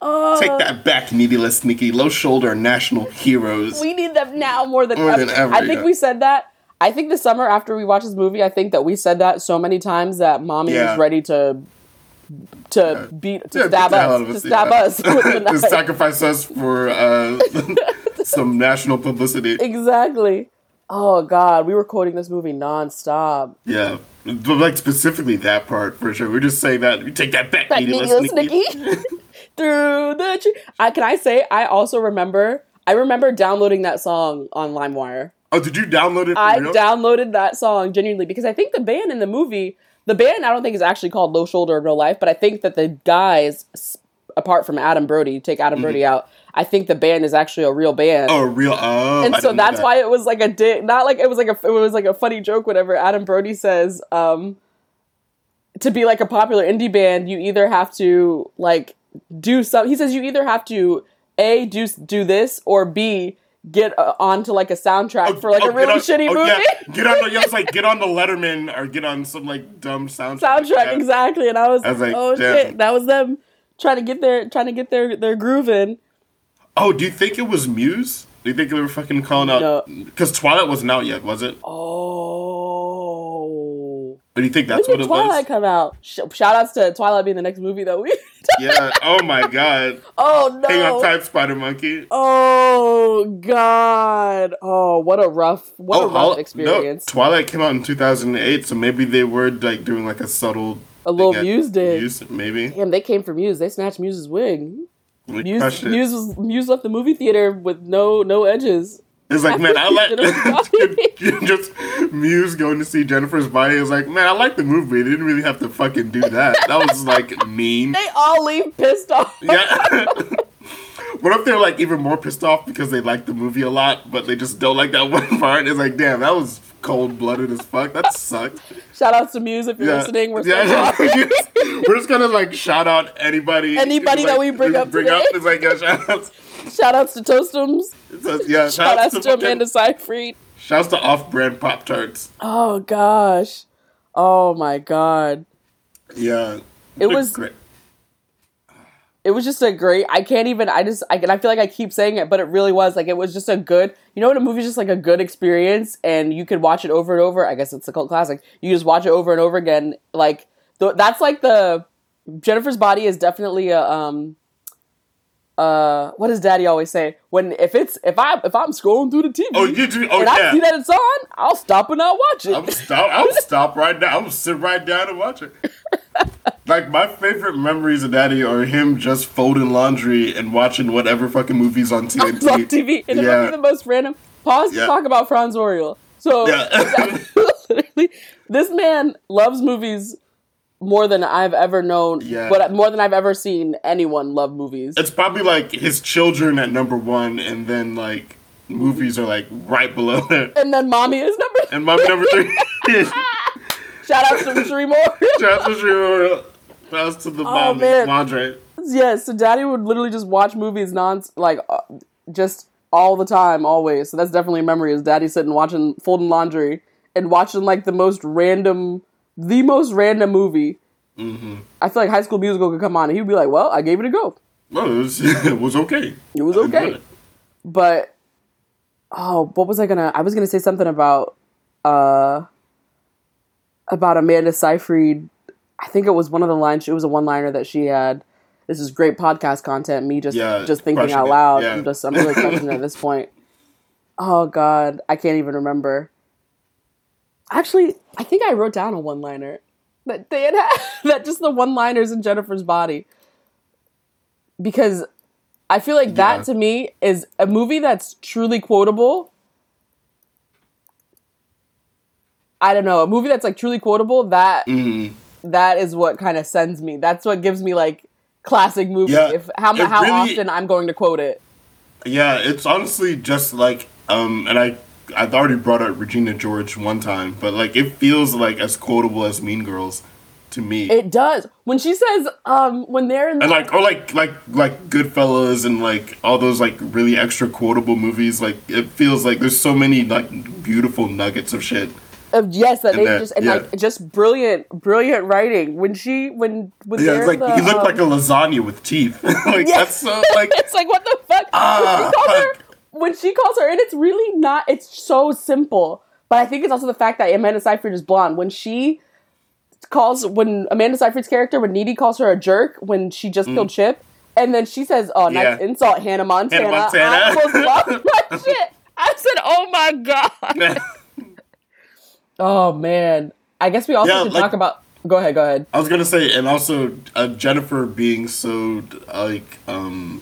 [SPEAKER 2] Oh,
[SPEAKER 1] take that back, Needy Lesnicki, Low shoulder national heroes.
[SPEAKER 2] we need them now more than,
[SPEAKER 1] More
[SPEAKER 2] ever.
[SPEAKER 1] than ever,
[SPEAKER 2] I think
[SPEAKER 1] yeah.
[SPEAKER 2] we said that. I think the summer after we watched this movie, I think that we said that so many times that mommy
[SPEAKER 1] Yeah.
[SPEAKER 2] was ready to to beat to
[SPEAKER 1] Yeah,
[SPEAKER 2] stab
[SPEAKER 1] the
[SPEAKER 2] us to stab
[SPEAKER 1] yeah.
[SPEAKER 2] us with the
[SPEAKER 1] to sacrifice us for uh, some national publicity.
[SPEAKER 2] exactly. Oh God, we were quoting this movie nonstop.
[SPEAKER 1] Yeah, but like specifically that part for sure. We're just saying that we take that back,
[SPEAKER 2] Back
[SPEAKER 1] Needy
[SPEAKER 2] Lesnicki. Through the tree. I can I say I also remember I remember downloading that song on LimeWire.
[SPEAKER 1] Oh, did you download it? For
[SPEAKER 2] I
[SPEAKER 1] real?
[SPEAKER 2] downloaded that song genuinely because I think the band in the movie, the band I don't think is actually called Low Shoulder of No Life, but I think that the guys, apart from Adam Brody, take Adam Brody out, I think the band is actually a real band.
[SPEAKER 1] Mm-hmm. Oh, real. Oh,
[SPEAKER 2] and
[SPEAKER 1] I
[SPEAKER 2] so that's
[SPEAKER 1] that.
[SPEAKER 2] why it was like a di- not like it was like a it was like a funny joke whatever Adam Brody says um to be like a popular indie band you either have to like do some he says you either have to a do do this or b get uh, onto like a soundtrack for like
[SPEAKER 1] Oh,
[SPEAKER 2] a really
[SPEAKER 1] on-
[SPEAKER 2] shitty
[SPEAKER 1] oh,
[SPEAKER 2] movie
[SPEAKER 1] Yeah, get on the yeah, it's like get on the Letterman or get on some like dumb soundtrack.
[SPEAKER 2] soundtrack
[SPEAKER 1] Yeah.
[SPEAKER 2] exactly and I was,
[SPEAKER 1] I was like,
[SPEAKER 2] oh
[SPEAKER 1] damn.
[SPEAKER 2] shit that was them trying to get their trying to get their their groove in
[SPEAKER 1] Oh, do you think it was Muse? Do you think they were fucking calling out?
[SPEAKER 2] No.
[SPEAKER 1] Because Twilight wasn't out yet, was it?
[SPEAKER 2] oh
[SPEAKER 1] Do you think that's
[SPEAKER 2] when
[SPEAKER 1] what
[SPEAKER 2] did
[SPEAKER 1] it
[SPEAKER 2] Twilight
[SPEAKER 1] was?
[SPEAKER 2] come out? Sh- shout outs to Twilight being the next movie that we.
[SPEAKER 1] Yeah. Oh my god.
[SPEAKER 2] oh no.
[SPEAKER 1] Hang on tight, Spider Monkey.
[SPEAKER 2] Oh god! Oh, what a rough, what oh, a rough experience.
[SPEAKER 1] No, Twilight came out in 2008, so maybe they were like doing like a subtle.
[SPEAKER 2] A little Muse did.
[SPEAKER 1] Muse, maybe.
[SPEAKER 2] Damn, they came for Muse. They snatched Muse's wig.
[SPEAKER 1] We
[SPEAKER 2] Muse. Muse, was, Muse left the movie theater with no no edges.
[SPEAKER 1] It's like, man, I like just Muse going to see Jennifer's body. It's like, man, I like the movie. They didn't really have to fucking do that. That was like mean.
[SPEAKER 2] They all leave pissed off.
[SPEAKER 1] Yeah. what if they're like even more pissed off because they like the movie a lot, but they just don't like that one part? It's like, damn, that was cold blooded as fuck. That sucked.
[SPEAKER 2] Shout out to Muse if you're listening. We're so
[SPEAKER 1] yeah,
[SPEAKER 2] sorry.
[SPEAKER 1] We're just gonna like shout out anybody.
[SPEAKER 2] Anybody that we bring up
[SPEAKER 1] bring
[SPEAKER 2] today.
[SPEAKER 1] up. It's like yeah, shout outs.
[SPEAKER 2] Shout outs to Toastums.
[SPEAKER 1] Yeah,
[SPEAKER 2] Shout outs to
[SPEAKER 1] fucking-
[SPEAKER 2] Amanda Seyfried.
[SPEAKER 1] Shouts to off-brand Pop Tarts.
[SPEAKER 2] Oh gosh. Oh my god.
[SPEAKER 1] Yeah,
[SPEAKER 2] It was-
[SPEAKER 1] great.
[SPEAKER 2] It was just a great. I can't even. I just. I, and I feel like I keep saying it, but it really was like it was just a good. You know, when a movie's just like a good experience, and you could watch it over and over. I guess it's a cult classic. You just watch it over and over again. Like th- that's like the Jennifer's Body is definitely a um. Uh, what does Daddy always say? When if it's if I if I'm scrolling through the TV
[SPEAKER 1] Oh, you do. Oh
[SPEAKER 2] and I see that it's on, I'll stop and I'll watch it.
[SPEAKER 1] I'm stop. I'll stop right now. I'm sit right down and watch it. like my favorite memories of Daddy are him just folding laundry and watching whatever fucking movies on TNT.
[SPEAKER 2] On TV, and it might
[SPEAKER 1] Yeah.
[SPEAKER 2] be the most random. Pause to talk about Franz Oriole. So
[SPEAKER 1] Yeah.
[SPEAKER 2] literally, this man loves movies more than I've ever known.
[SPEAKER 1] Yeah.
[SPEAKER 2] but more than I've ever seen anyone love movies.
[SPEAKER 1] it's probably like his children at number one, and then like movies are like right below it.
[SPEAKER 2] and then mommy is number.
[SPEAKER 1] And mommy number three.
[SPEAKER 2] Shout out to Sheree Moore.
[SPEAKER 1] Shout out to Shiro. Shouts to the mommy,
[SPEAKER 2] Oh, man.
[SPEAKER 1] Madre.
[SPEAKER 2] yes, so Daddy would literally just watch movies non like uh, just all the time, always. So that's definitely a memory. Is Daddy sitting watching folding laundry and watching like the most random, the most random movie.
[SPEAKER 1] Mm-hmm.
[SPEAKER 2] I feel like High School Musical could come on and he'd be like, "Well, I gave it a go.
[SPEAKER 1] Well, it was, it was okay.
[SPEAKER 2] It was okay."
[SPEAKER 1] it.
[SPEAKER 2] But oh, what was I gonna? I was gonna say something about uh about Amanda Seyfried. I think it was one of the lines. It was a one-liner that she had. This is great podcast content. Me just
[SPEAKER 1] Yeah,
[SPEAKER 2] just thinking out loud.
[SPEAKER 1] Yeah.
[SPEAKER 2] I'm just I'm really it at this point. Oh God, I can't even remember. Actually, I think I wrote down a one-liner that they had, had that just the one-liners in Jennifer's body because I feel like
[SPEAKER 1] Yeah.
[SPEAKER 2] that to me is a movie that's truly quotable. I don't know, a movie that's like truly quotable. That
[SPEAKER 1] Mhm.
[SPEAKER 2] that is what kind of sends me. That's what gives me like classic movie.
[SPEAKER 1] Yeah,
[SPEAKER 2] if how how
[SPEAKER 1] really-
[SPEAKER 2] often I'm going to quote it.
[SPEAKER 1] Yeah, it's honestly just like um, and I I've already brought up Regina George one time, but like it feels like as quotable as Mean Girls to me.
[SPEAKER 2] It does when she says um when they're in
[SPEAKER 1] and like or like like like Goodfellas and like all those like really extra quotable movies, like it feels like there's so many like beautiful nuggets of shit.
[SPEAKER 2] of yes that
[SPEAKER 1] And
[SPEAKER 2] they
[SPEAKER 1] that-
[SPEAKER 2] just and
[SPEAKER 1] yeah.
[SPEAKER 2] like just brilliant brilliant writing when she when when
[SPEAKER 1] Yeah, it's like
[SPEAKER 2] the,
[SPEAKER 1] he looked
[SPEAKER 2] um,
[SPEAKER 1] like a lasagna with teeth. like
[SPEAKER 2] Yeah.
[SPEAKER 1] that's so like
[SPEAKER 2] it's like what the fuck
[SPEAKER 1] Ah,
[SPEAKER 2] when she calls her
[SPEAKER 1] fuck.
[SPEAKER 2] when she calls her and it's really not it's so simple but i think it's also the fact that amanda seyfried is blonde when she calls when amanda seyfried's character when needy calls her a jerk when she just killed chip and then she says oh nice
[SPEAKER 1] Mm. Yeah.
[SPEAKER 2] insult hannah montana,
[SPEAKER 1] Hannah Montana.
[SPEAKER 2] i almost lost my shit i said oh my god oh man i guess we also
[SPEAKER 1] Yeah,
[SPEAKER 2] should
[SPEAKER 1] like-
[SPEAKER 2] talk about go ahead go ahead
[SPEAKER 1] I was gonna say, and also uh, Jennifer being so like um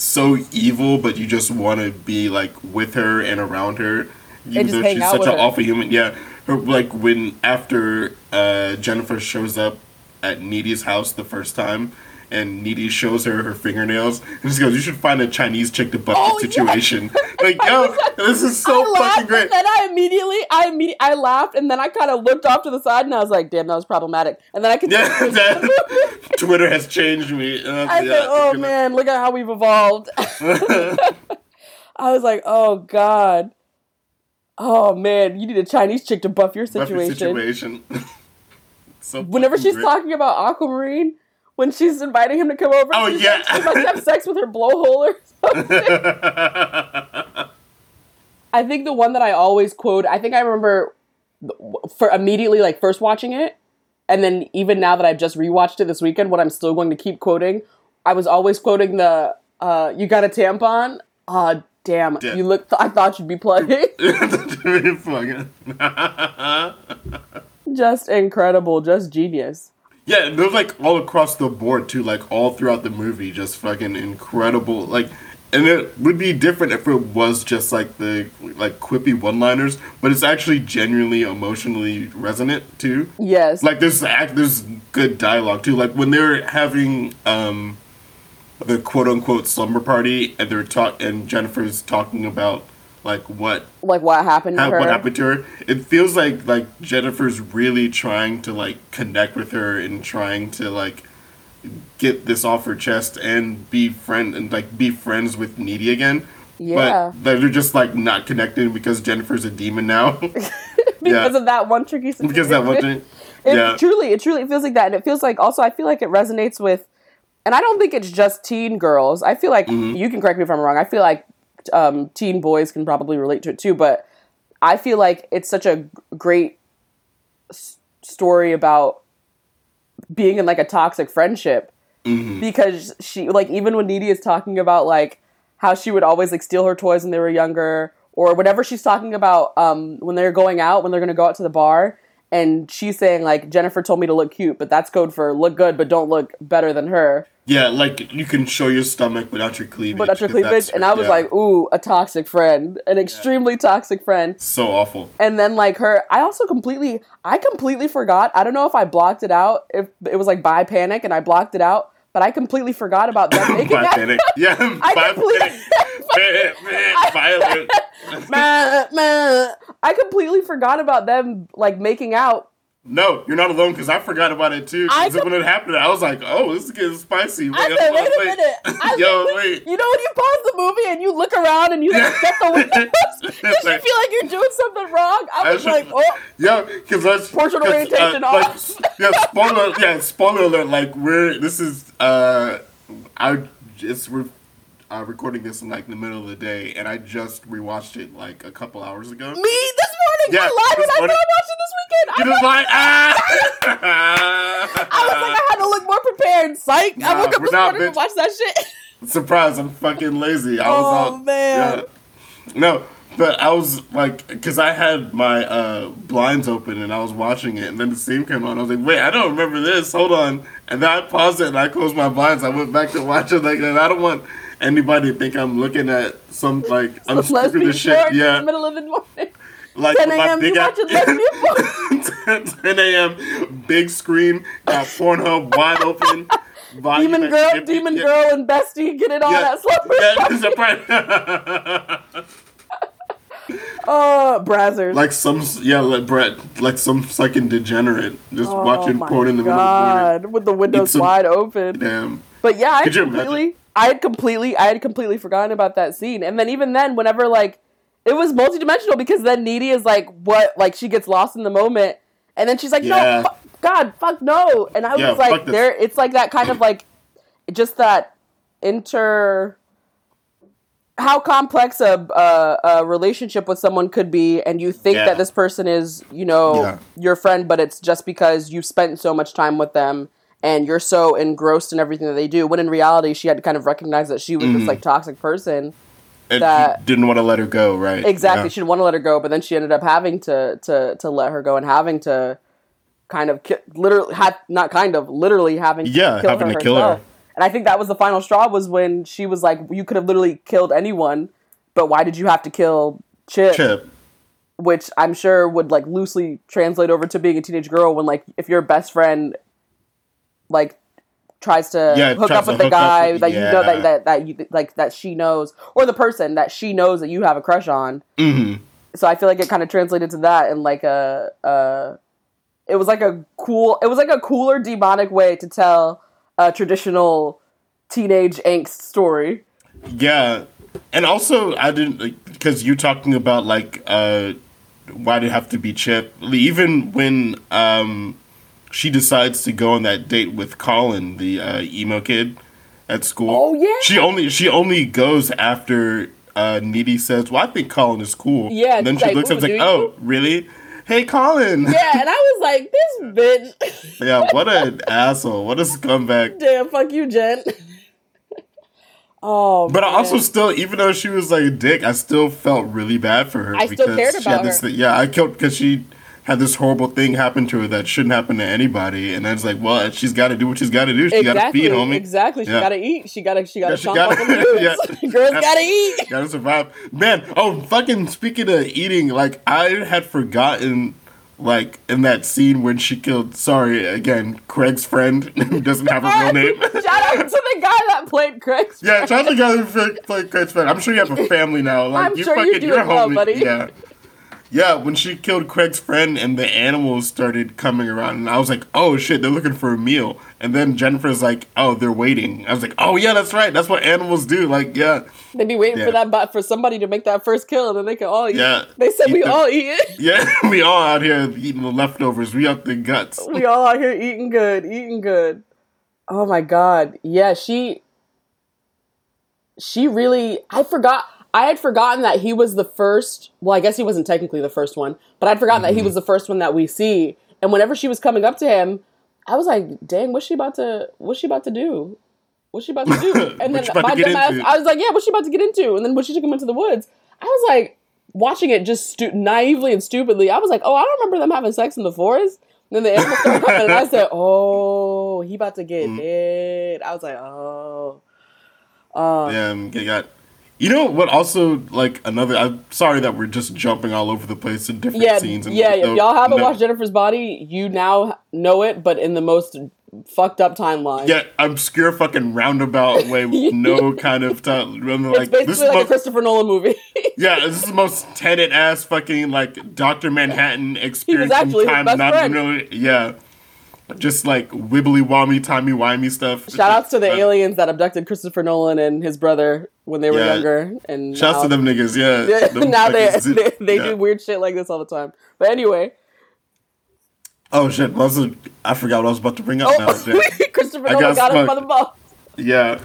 [SPEAKER 1] so evil, but you just want to be like with her and around her, even
[SPEAKER 2] just
[SPEAKER 1] though she's such an
[SPEAKER 2] her.
[SPEAKER 1] awful human. Yeah, her like when after uh, Jennifer shows up at Needy's house the first time. And Needy shows her her fingernails, and she goes, "You should find a Chinese chick to buck
[SPEAKER 2] Oh,
[SPEAKER 1] the situation." Like, yo, this is so
[SPEAKER 2] I
[SPEAKER 1] fucking great.
[SPEAKER 2] And then I immediately, I immediately, I laughed, and then I kind of looked off to the side, and I was like, "Damn, that was problematic." And then I could,
[SPEAKER 1] Yeah, that- Twitter has changed me. Uh,
[SPEAKER 2] I
[SPEAKER 1] yeah,
[SPEAKER 2] said, "Oh man, look at how we've evolved." I was like, "Oh god, oh man, you need a Chinese chick to buff your situation."
[SPEAKER 1] situation. so
[SPEAKER 2] Whenever she's
[SPEAKER 1] great.
[SPEAKER 2] talking about Aquamarine, when she's inviting him to come over,
[SPEAKER 1] Oh,
[SPEAKER 2] she's
[SPEAKER 1] yeah.
[SPEAKER 2] like, she must have sex with her blowhole or something. I think the one that I always quote, I think I remember for immediately like first watching it, and then even now that I've just rewatched it this weekend, what I'm still going to keep quoting, I was always quoting the uh, "You got a tampon." Ah, damn!
[SPEAKER 1] Yeah.
[SPEAKER 2] You look. I thought you'd be plugging. Just incredible. Just genius.
[SPEAKER 1] Yeah, they're like all across the board too, like all throughout the movie, just fucking incredible. Like, and it would be different if it was just like the like quippy one-liners, but it's actually genuinely emotionally resonant too.
[SPEAKER 2] Yes.
[SPEAKER 1] like there's act there's good dialogue too like when they're having um the quote unquote slumber party and they're talk and jennifer's talking about like what
[SPEAKER 2] Like what happened to her?
[SPEAKER 1] what happened to her. It feels like like Jennifer's really trying to like connect with her and trying to like get this off her chest and be friend and like be friends with Needy again.
[SPEAKER 2] Yeah.
[SPEAKER 1] But they're just like not connected because Jennifer's a demon now.
[SPEAKER 2] because
[SPEAKER 1] yeah.
[SPEAKER 2] of that one tricky situation.
[SPEAKER 1] because that one thing.
[SPEAKER 2] It
[SPEAKER 1] Yeah.
[SPEAKER 2] truly, it truly feels like that, and it feels like also I feel like it resonates with, and I don't think it's just teen girls. I feel like
[SPEAKER 1] Mm-hmm.
[SPEAKER 2] you can correct me if I'm wrong. I feel like um, teen boys can probably relate to it too, but I feel like it's such a great s- story about being in like a toxic friendship
[SPEAKER 1] Mm-hmm.
[SPEAKER 2] because she like even when Needy is talking about like how she would always like steal her toys when they were younger or whatever she's talking about um when they're going out when they're going to go out to the bar and she's saying like Jennifer told me to look cute but that's code for look good but don't look better than her
[SPEAKER 1] Yeah, like you can show your stomach without your cleavage.
[SPEAKER 2] but that's your cleavage and I was
[SPEAKER 1] yeah.
[SPEAKER 2] like ooh a toxic friend an extremely toxic friend
[SPEAKER 1] so awful.
[SPEAKER 2] and then like her i also completely i completely forgot i don't know if i blocked it out if it was like by panic and i blocked it out but i completely forgot about them making
[SPEAKER 1] panic. Yeah,
[SPEAKER 2] I completely-
[SPEAKER 1] panic. Violent.
[SPEAKER 2] Meh, meh. i completely forgot about them like making out
[SPEAKER 1] No, you're not alone because I forgot about it too.
[SPEAKER 2] I com-
[SPEAKER 1] when it happened, I was like, "Oh, this is getting spicy." Wait,
[SPEAKER 2] I said, wait a minute. I
[SPEAKER 1] Yo,
[SPEAKER 2] said,
[SPEAKER 1] wait.
[SPEAKER 2] You know when you pause the movie and you look around and you like get the windows because you feel like you're doing something wrong. I
[SPEAKER 1] I
[SPEAKER 2] was
[SPEAKER 1] should-
[SPEAKER 2] like, oh,
[SPEAKER 1] Yeah, because that's
[SPEAKER 2] Portrait
[SPEAKER 1] 'cause,
[SPEAKER 2] orientation
[SPEAKER 1] like,
[SPEAKER 2] off.
[SPEAKER 1] yeah, spoiler. Yeah, spoiler alert. Like we're this is uh, I it's we're uh, recording this in like the middle of the day, and I just rewatched it like a couple hours ago.
[SPEAKER 2] me this morning.
[SPEAKER 1] Yeah,
[SPEAKER 2] I lied
[SPEAKER 1] this
[SPEAKER 2] when I
[SPEAKER 1] morning-
[SPEAKER 2] thought watching this weekend. I
[SPEAKER 1] You just like ah.
[SPEAKER 2] I was like, I had to look more prepared. Psych. I woke up this
[SPEAKER 1] not,
[SPEAKER 2] morning to
[SPEAKER 1] bitch.
[SPEAKER 2] watch that shit.
[SPEAKER 1] Surprise! I'm fucking lazy. I was
[SPEAKER 2] Oh,
[SPEAKER 1] out.
[SPEAKER 2] man.
[SPEAKER 1] Yeah. No, but I was like, because I had my uh, blinds open and I was watching it, and then the scene came on. I was like, wait, I don't remember this. Hold on. And then I paused it and I closed my blinds. I went back to watch it like that. I don't want anybody think I'm looking at some like
[SPEAKER 2] Some lesbian
[SPEAKER 1] shit.
[SPEAKER 2] porn in
[SPEAKER 1] Yeah,
[SPEAKER 2] the middle of the morning.
[SPEAKER 1] like
[SPEAKER 2] 10
[SPEAKER 1] with my
[SPEAKER 2] a.m.
[SPEAKER 1] big
[SPEAKER 2] You watching lesbian porn.
[SPEAKER 1] 10 a.m. Big screen, got Pornhub wide open.
[SPEAKER 2] Demon girl,
[SPEAKER 1] 50
[SPEAKER 2] demon
[SPEAKER 1] yeah.
[SPEAKER 2] girl, and bestie get it on
[SPEAKER 1] Yeah.
[SPEAKER 2] that.
[SPEAKER 1] Yeah, it's a part-
[SPEAKER 2] Oh, Brazzers.
[SPEAKER 1] like some yeah, like Brett, like some fucking degenerate just
[SPEAKER 2] oh
[SPEAKER 1] watching porn in the middle of the morning.
[SPEAKER 2] With the windows
[SPEAKER 1] some-
[SPEAKER 2] wide open.
[SPEAKER 1] Damn.
[SPEAKER 2] But yeah, I
[SPEAKER 1] Could imagine?
[SPEAKER 2] completely, I had completely, I had completely forgotten about that scene. And then even then, whenever like, it was multidimensional because then Needy is like, what? Like she gets lost in the moment, and then she's like,
[SPEAKER 1] Yeah.
[SPEAKER 2] no, fu- God, fuck no. And I
[SPEAKER 1] Yeah,
[SPEAKER 2] was like, there, it's like that kind of like, just that inter. How complex a, a, a relationship with someone could be, and you think
[SPEAKER 1] Yeah.
[SPEAKER 2] that this person is, you know,
[SPEAKER 1] Yeah.
[SPEAKER 2] your friend, but it's just because you've spent so much time with them and you're so engrossed in everything that they do. When in reality, she had to kind of recognize that she was
[SPEAKER 1] Mm-hmm.
[SPEAKER 2] this like toxic person.
[SPEAKER 1] And
[SPEAKER 2] That-
[SPEAKER 1] didn't want to let her go, right?
[SPEAKER 2] Exactly,
[SPEAKER 1] Yeah.
[SPEAKER 2] she didn't want to let her go, but then she ended up having to to to let her go and having to kind of ki- literally had not kind of literally having to
[SPEAKER 1] Yeah,
[SPEAKER 2] kill
[SPEAKER 1] having
[SPEAKER 2] her
[SPEAKER 1] to kill her.
[SPEAKER 2] herself. And I think that was the final straw was when she was like, "You could have literally killed anyone, but why did you have to kill Chip?"
[SPEAKER 1] Chip.
[SPEAKER 2] which I'm sure would like loosely translate over to being a teenage girl when like if your best friend like tries to
[SPEAKER 1] Yeah,
[SPEAKER 2] hook up with the guy that you know that, that that you like that she knows or the person that she knows that you have a crush on.
[SPEAKER 1] hmm
[SPEAKER 2] So I feel like it kind of translated to that and like a uh it was like a cool it was like a cooler demonic way to tell a traditional teenage angst story.
[SPEAKER 1] Yeah, and also I didn't because you're talking about like uh, why did it have to be Chip? Even when um, she decides to go on that date with Colin, the uh, emo kid at school.
[SPEAKER 2] Oh, yeah.
[SPEAKER 1] she only she only goes after uh, Needy says, "Well, I think Colin is cool."
[SPEAKER 2] Yeah,
[SPEAKER 1] and then she
[SPEAKER 2] like,
[SPEAKER 1] looks
[SPEAKER 2] "Ooh,
[SPEAKER 1] up and
[SPEAKER 2] do
[SPEAKER 1] is like,
[SPEAKER 2] you?"
[SPEAKER 1] "Oh, really? Hey, Colin."
[SPEAKER 2] Yeah, and I was like, this bitch
[SPEAKER 1] yeah, what an asshole! What a scumbag!
[SPEAKER 2] Damn, fuck you, Jen. oh,
[SPEAKER 1] But I also still, even though she was like a dick, I still felt really bad for her.
[SPEAKER 2] I still cared
[SPEAKER 1] she
[SPEAKER 2] about
[SPEAKER 1] had this
[SPEAKER 2] her.
[SPEAKER 1] thi- yeah, I killed because she had this horrible thing happen to her that shouldn't happen to anybody, and I was like, well, she's got to do what she's got to do. She got to
[SPEAKER 2] exactly,
[SPEAKER 1] feed, homie.
[SPEAKER 2] exactly. She
[SPEAKER 1] Yeah.
[SPEAKER 2] gotta eat. She gotta. She gotta
[SPEAKER 1] Yeah, she gotta-
[SPEAKER 2] on the noodles.
[SPEAKER 1] yeah.
[SPEAKER 2] Girls gotta eat.
[SPEAKER 1] Gotta survive, man. Oh, fucking speaking of eating, like I had forgotten like in that scene when she killed. Sorry again, Craig's friend who doesn't have a real name.
[SPEAKER 2] Shout out to the guy that played Craig.
[SPEAKER 1] yeah, shout out to the guy who played Craig's friend. I'm sure you have a family now. Like
[SPEAKER 2] I'm sure you do
[SPEAKER 1] you're
[SPEAKER 2] well,
[SPEAKER 1] homie-
[SPEAKER 2] buddy.
[SPEAKER 1] Yeah. Yeah, when she killed Craig's friend and the animals started coming around, and I was like, "Oh shit, they're looking for a meal." And then Jennifer's like, "Oh, they're waiting." I was like, "Oh yeah, that's right. That's what animals do." Like, yeah,
[SPEAKER 2] They'd be waiting
[SPEAKER 1] Yeah.
[SPEAKER 2] for that but for somebody to make that first kill, and then they can all eat.
[SPEAKER 1] Yeah.
[SPEAKER 2] They said
[SPEAKER 1] Eat
[SPEAKER 2] we
[SPEAKER 1] the-
[SPEAKER 2] all eat it.
[SPEAKER 1] yeah. we all out here eating the leftovers. We up the guts.
[SPEAKER 2] we all out here eating good, eating good. Oh my god. Yeah, she she really I forgot I had forgotten that he was the first well, I guess he wasn't technically the first one, but I'd forgotten that he was the first one that we see. And whenever she was coming up to him, I was like, dang, what's she about to what's she about to do? What's she about to do? And then
[SPEAKER 1] she about to
[SPEAKER 2] my dumb ass. I was like, yeah, what's she about to get into? And then when she took him into the woods, I was like, watching it just stu- naively and stupidly, I was like, oh, I don't remember them having sex in the forest. And then the animals started coming, and I said, oh, he about to get
[SPEAKER 1] Mm.
[SPEAKER 2] hit. I was like, oh. Uh,
[SPEAKER 1] Damn, you got. You know what? Also, like another. I'm sorry that we're just jumping all over the place in different
[SPEAKER 2] yeah,
[SPEAKER 1] scenes. And
[SPEAKER 2] yeah. If y'all haven't
[SPEAKER 1] no-
[SPEAKER 2] watched Jennifer's Body, you now know it, but in the most fucked up timeline.
[SPEAKER 1] Yeah, obscure fucking roundabout way with no kind of time.
[SPEAKER 2] It's
[SPEAKER 1] Like
[SPEAKER 2] basically
[SPEAKER 1] this is
[SPEAKER 2] like a
[SPEAKER 1] most,
[SPEAKER 2] Christopher Nolan movie.
[SPEAKER 1] yeah, this is the most Tenet ass fucking like Doctor Manhattan experience.
[SPEAKER 2] actually his
[SPEAKER 1] time,
[SPEAKER 2] best
[SPEAKER 1] not
[SPEAKER 2] friend.
[SPEAKER 1] really- yeah, just like wibbly wobbly timey wimey stuff.
[SPEAKER 2] Shout outs to the
[SPEAKER 1] Uh,
[SPEAKER 2] aliens that abducted Christopher Nolan and his brother when they were
[SPEAKER 1] Yeah.
[SPEAKER 2] younger. And
[SPEAKER 1] Shouts
[SPEAKER 2] now-
[SPEAKER 1] to them niggas. Yeah,
[SPEAKER 2] now they, they, they
[SPEAKER 1] yeah.
[SPEAKER 2] do weird shit like this all the time. But anyway,
[SPEAKER 1] Oh shit! I forgot what I was about to bring up now.
[SPEAKER 2] oh,
[SPEAKER 1] Shit.
[SPEAKER 2] Christopher
[SPEAKER 1] I
[SPEAKER 2] Nolan
[SPEAKER 1] got
[SPEAKER 2] got him by the ball.
[SPEAKER 1] Yeah.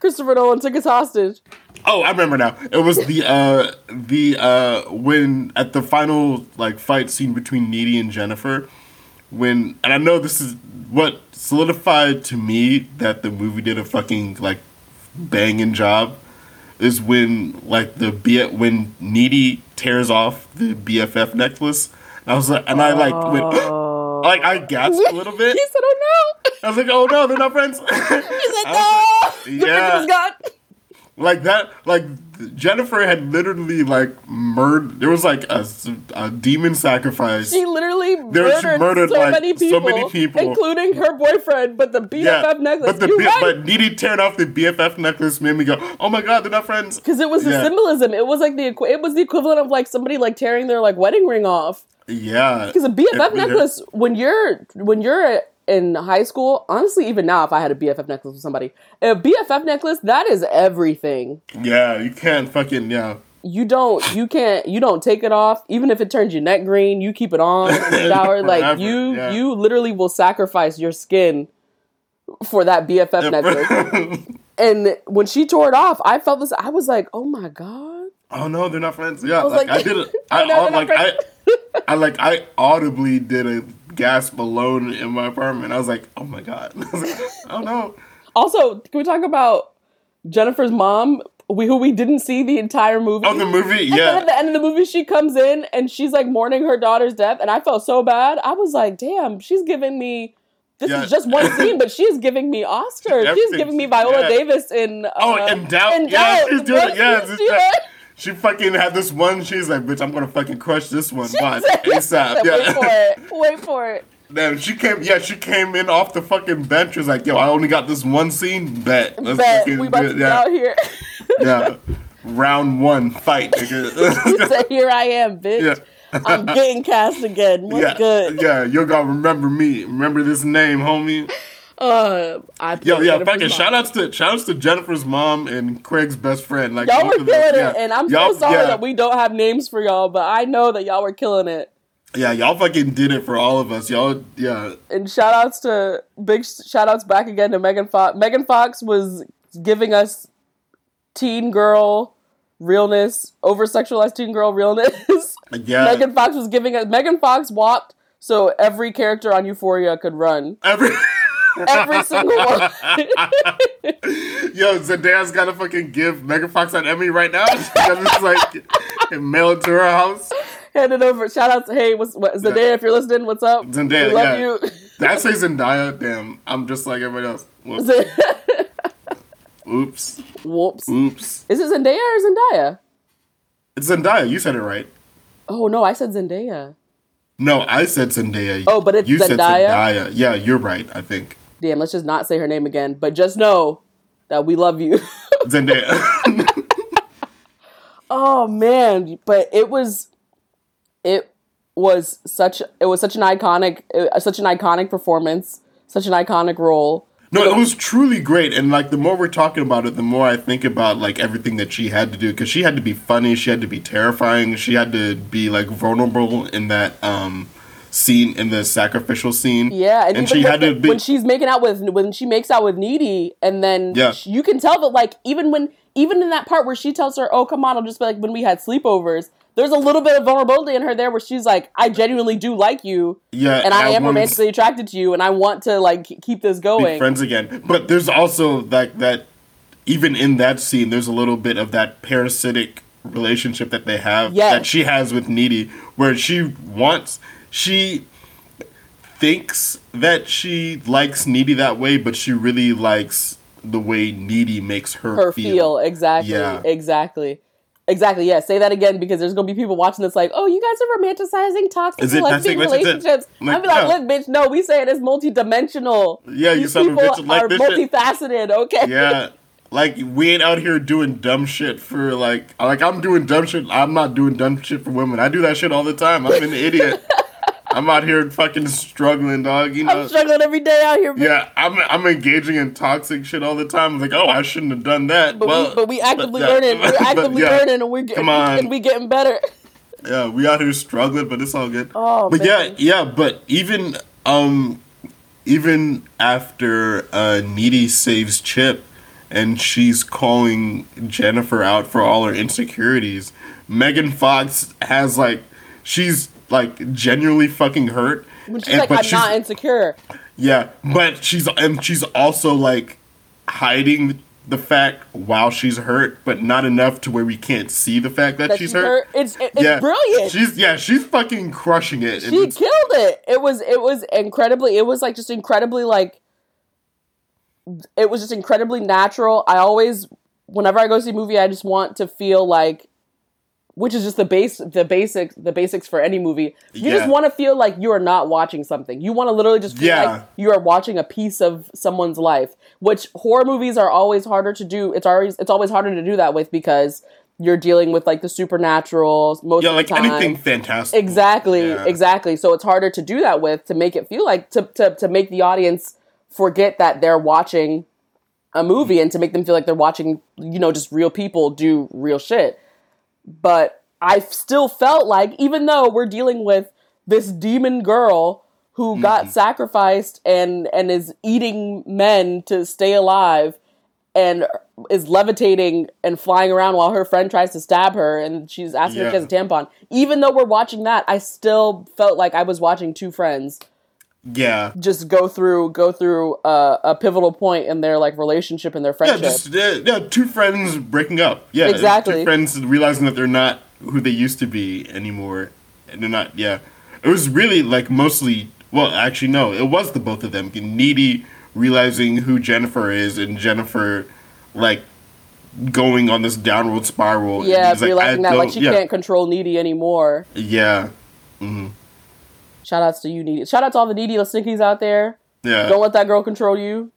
[SPEAKER 2] Christopher Nolan took his hostage.
[SPEAKER 1] Oh, I remember now. It was the uh the uh when at the final like fight scene between Needy and Jennifer when and I know this is what solidified to me that the movie did a fucking like banging job is when like the B when Needy tears off the BFF necklace. I was like and I like went oh. like I gasped a little bit.
[SPEAKER 2] He said, "Oh no!"
[SPEAKER 1] I was like, "Oh no, they're not friends."
[SPEAKER 2] He said,
[SPEAKER 1] I
[SPEAKER 2] "No."
[SPEAKER 1] was
[SPEAKER 2] The
[SPEAKER 1] yeah. Like that like jennifer had literally like murdered there was like a, a demon sacrifice
[SPEAKER 2] She literally
[SPEAKER 1] There-
[SPEAKER 2] murdered,
[SPEAKER 1] murdered,
[SPEAKER 2] so,
[SPEAKER 1] like,
[SPEAKER 2] many
[SPEAKER 1] so
[SPEAKER 2] people,
[SPEAKER 1] many people.
[SPEAKER 2] including her boyfriend. But the BFF necklace,
[SPEAKER 1] but the B-
[SPEAKER 2] right.
[SPEAKER 1] but needy tearing off the bff necklace made me go oh my god they're not friends
[SPEAKER 2] because it was the symbolism. It was like the it was the equivalent of like somebody like tearing their like wedding ring off.
[SPEAKER 1] yeah
[SPEAKER 2] Because a BFF necklace, when you're when you're in high school, honestly, even now, if I had a BFF necklace with somebody, a BFF necklace that is everything.
[SPEAKER 1] yeah you can't fucking yeah
[SPEAKER 2] You don't, you can't, you don't take it off. Even if it turns your neck green, you keep it on in the shower. Like you,
[SPEAKER 1] yeah.
[SPEAKER 2] you literally will sacrifice your skin for that BFF necklace. And when she tore it off, I felt this. I was like, oh my god.
[SPEAKER 1] oh no they're not friends yeah
[SPEAKER 2] was
[SPEAKER 1] like,
[SPEAKER 2] like-
[SPEAKER 1] i did it i,
[SPEAKER 2] no,
[SPEAKER 1] like i I like I audibly did a gasp balloon in my apartment. I was like, "Oh my god!" I was like, "Oh no!"
[SPEAKER 2] Also, can we talk about Jennifer's mom, we, who we didn't see the entire movie?
[SPEAKER 1] Oh, the movie,
[SPEAKER 2] And then
[SPEAKER 1] yeah.
[SPEAKER 2] at the end of the movie, she comes in and she's like mourning her daughter's death, and I felt so bad. I was like, "Damn, she's giving me." This
[SPEAKER 1] Yeah.
[SPEAKER 2] is just one scene, but she's giving me Oscar. She's giving me Viola
[SPEAKER 1] Yeah.
[SPEAKER 2] Davis in. Uh,
[SPEAKER 1] Oh, and doubt.
[SPEAKER 2] in
[SPEAKER 1] yeah,
[SPEAKER 2] Doubt.
[SPEAKER 1] she's doing it. Yeah,
[SPEAKER 2] she
[SPEAKER 1] just-
[SPEAKER 2] doing?
[SPEAKER 1] she fucking had this one. She's like, "Bitch, I'm gonna fucking crush this one." Watch ASAP.
[SPEAKER 2] said, Wait for it. Wait for it.
[SPEAKER 1] Then she came. Yeah, she came in off the fucking bench. Was like, "Yo, I only got this one scene. Bet. Let's
[SPEAKER 2] Bet
[SPEAKER 1] fucking
[SPEAKER 2] we about
[SPEAKER 1] do
[SPEAKER 2] to
[SPEAKER 1] it."
[SPEAKER 2] be
[SPEAKER 1] Yeah,
[SPEAKER 2] out here.
[SPEAKER 1] yeah. Round one, fight, nigga.
[SPEAKER 2] said, "Here I am, bitch.
[SPEAKER 1] Yeah.
[SPEAKER 2] I'm getting cast again. What's
[SPEAKER 1] yeah,
[SPEAKER 2] good?"
[SPEAKER 1] yeah. You're gonna remember me. Remember this name, homie.
[SPEAKER 2] Uh, I
[SPEAKER 1] Yo, yeah.
[SPEAKER 2] Jennifer's
[SPEAKER 1] Fucking shout outs to shout outs to Jennifer's mom and Craig's best friend. Like
[SPEAKER 2] Y'all were
[SPEAKER 1] them.
[SPEAKER 2] killing
[SPEAKER 1] Yeah.
[SPEAKER 2] it, and I'm
[SPEAKER 1] Y'all-
[SPEAKER 2] so sorry
[SPEAKER 1] yeah.
[SPEAKER 2] that we don't have names for y'all, but I know that y'all were killing it.
[SPEAKER 1] Yeah, y'all fucking did it for all of us. Y'all, yeah.
[SPEAKER 2] And shout outs to big shout outs back again to Megan Fox. Megan Fox was giving us teen girl realness, over sexualized teen girl realness.
[SPEAKER 1] Yeah.
[SPEAKER 2] Megan Fox was giving us Megan Fox walked so every character on Euphoria could run.
[SPEAKER 1] Every
[SPEAKER 2] Every single one.
[SPEAKER 1] Yo, Zendaya's gotta fucking give Megan Fox an Emmy right now. She's gotta just like mail it to her house.
[SPEAKER 2] Hand it over. Shout out to hey, what's what Zendaya
[SPEAKER 1] Yeah.
[SPEAKER 2] if you're listening, what's up?
[SPEAKER 1] Zendaya,
[SPEAKER 2] we love
[SPEAKER 1] yeah.
[SPEAKER 2] you.
[SPEAKER 1] I say Zendaya? Damn, I'm just like everybody else. Whoops. Oops.
[SPEAKER 2] Whoops.
[SPEAKER 1] Oops.
[SPEAKER 2] Is it Zendaya or Zendaya?
[SPEAKER 1] It's Zendaya. You said it right.
[SPEAKER 2] Oh no, I said Zendaya.
[SPEAKER 1] No, I said Zendaya.
[SPEAKER 2] Oh, but it's
[SPEAKER 1] you said
[SPEAKER 2] Zendaya?
[SPEAKER 1] Zendaya. Yeah, you're right. I think
[SPEAKER 2] Damn, let's just not say her name again. But just know that we love you.
[SPEAKER 1] Zendaya.
[SPEAKER 2] oh man, but it was, it was such it was such an iconic, uh, such an iconic performance, such an iconic role.
[SPEAKER 1] no, it was truly great. And like the more we're talking about it, the more I think about like everything that she had to do because she had to be funny, she had to be terrifying, she had to be like vulnerable in that um scene in the sacrificial scene.
[SPEAKER 2] Yeah, and,
[SPEAKER 1] and she
[SPEAKER 2] when,
[SPEAKER 1] had to be.
[SPEAKER 2] when she's making out with when she makes out with Needy, and then
[SPEAKER 1] Yeah.
[SPEAKER 2] sh- you can tell that like even when even in that part where she tells her, "Oh, come on," I'll just be like when we had sleepovers. There's a little bit of vulnerability in her there where she's like, "I genuinely do like you,
[SPEAKER 1] yeah,
[SPEAKER 2] and I, am
[SPEAKER 1] wanna
[SPEAKER 2] romantically attracted to you, and I want to like keep this
[SPEAKER 1] be
[SPEAKER 2] going."
[SPEAKER 1] friends again. But there's also like that. Even in that scene, there's a little bit of that parasitic relationship that they have
[SPEAKER 2] Yes.
[SPEAKER 1] that she has with Needy, where she wants she thinks that she likes Needy that way, but she really likes the way Needy makes her,
[SPEAKER 2] her
[SPEAKER 1] feel.
[SPEAKER 2] feel, exactly,
[SPEAKER 1] Yeah.
[SPEAKER 2] exactly. Exactly. Yeah. Say that again because there's gonna be people watching this like, oh, you guys are romanticizing toxic
[SPEAKER 1] Is it
[SPEAKER 2] lesbian
[SPEAKER 1] toxic? What's it?
[SPEAKER 2] relationships.
[SPEAKER 1] Like,
[SPEAKER 2] I'd be like, look, bitch, no, we say it is multidimensional.
[SPEAKER 1] Yeah, you
[SPEAKER 2] These
[SPEAKER 1] son
[SPEAKER 2] people
[SPEAKER 1] bitch like
[SPEAKER 2] are
[SPEAKER 1] this shit.
[SPEAKER 2] multifaceted. Okay.
[SPEAKER 1] Yeah. Like we ain't out here doing dumb shit for like like I'm doing dumb shit. I'm not doing dumb shit for women. I do that shit all the time. I'm an idiot. I'm out here fucking struggling, dog. You know.
[SPEAKER 2] I'm struggling every day out here. But,
[SPEAKER 1] Yeah, I'm I'm engaging in toxic shit all the time. I'm like, oh, I shouldn't have done that.
[SPEAKER 2] But,
[SPEAKER 1] well,
[SPEAKER 2] we, but we actively
[SPEAKER 1] but yeah,
[SPEAKER 2] learning. We're
[SPEAKER 1] but
[SPEAKER 2] actively
[SPEAKER 1] yeah,
[SPEAKER 2] learning, and we're getting,
[SPEAKER 1] Come on.
[SPEAKER 2] and we getting better.
[SPEAKER 1] Yeah, we out here struggling, but it's all good.
[SPEAKER 2] Oh,
[SPEAKER 1] but
[SPEAKER 2] man.
[SPEAKER 1] yeah, yeah, but even um, even after uh, Needy saves Chip, and she's calling Jennifer out for all her insecurities, Megan Fox has like, she's like genuinely fucking hurt.
[SPEAKER 2] When she's
[SPEAKER 1] and-
[SPEAKER 2] like, I'm not insecure.
[SPEAKER 1] yeah, but she's and she's also like hiding the fact while she's hurt, but not enough to where we can't see the fact that,
[SPEAKER 2] That
[SPEAKER 1] she's
[SPEAKER 2] she's
[SPEAKER 1] hurt.
[SPEAKER 2] hurt. It's it- it's
[SPEAKER 1] yeah,
[SPEAKER 2] brilliant.
[SPEAKER 1] She's yeah, she's fucking crushing it.
[SPEAKER 2] she killed it. It was it was incredibly. It was like just incredibly like. It was just incredibly natural. I always, whenever I go see a movie, I just want to feel like, which is just the base, the basics, the basics for any movie. You just want to feel like you are not watching something. You want to literally just feel
[SPEAKER 1] Yeah.
[SPEAKER 2] like you are watching a piece of someone's life. Which horror movies are always harder to do. It's always it's always harder to do that with because you're dealing with like the supernatural most
[SPEAKER 1] yeah,
[SPEAKER 2] of
[SPEAKER 1] like
[SPEAKER 2] the time.
[SPEAKER 1] Yeah, like anything fantastic.
[SPEAKER 2] Exactly,
[SPEAKER 1] Yeah.
[SPEAKER 2] exactly. So it's harder to do that with to make it feel like to, to to make the audience forget that they're watching a movie and to make them feel like they're watching, you know, just real people do real shit. But I still felt like even though we're dealing with this demon girl who
[SPEAKER 1] Mm-hmm.
[SPEAKER 2] got sacrificed and and is eating men to stay alive and is levitating and flying around while her friend tries to stab her and she's asking if she has a tampon. Even though we're watching that, I still felt like I was watching two friends
[SPEAKER 1] Yeah.
[SPEAKER 2] just go through go through a, a pivotal point in their like relationship and their
[SPEAKER 1] Yeah,
[SPEAKER 2] friendship.
[SPEAKER 1] just uh, yeah, two friends breaking up. Yeah,
[SPEAKER 2] Exactly.
[SPEAKER 1] Two friends realizing that they're not who they used to be anymore, and they're not. Yeah, it was really like mostly. Well, actually, no, it was the both of them. Needy realizing who Jennifer is, and Jennifer like going on this downward spiral. and
[SPEAKER 2] yeah,
[SPEAKER 1] he's like,
[SPEAKER 2] realizing that like she
[SPEAKER 1] yeah,
[SPEAKER 2] can't control Needy anymore.
[SPEAKER 1] Yeah,
[SPEAKER 2] Shout outs to you, Needy. Shout out to all the Needy snickies out there.
[SPEAKER 1] yeah.
[SPEAKER 2] Don't let that girl control you.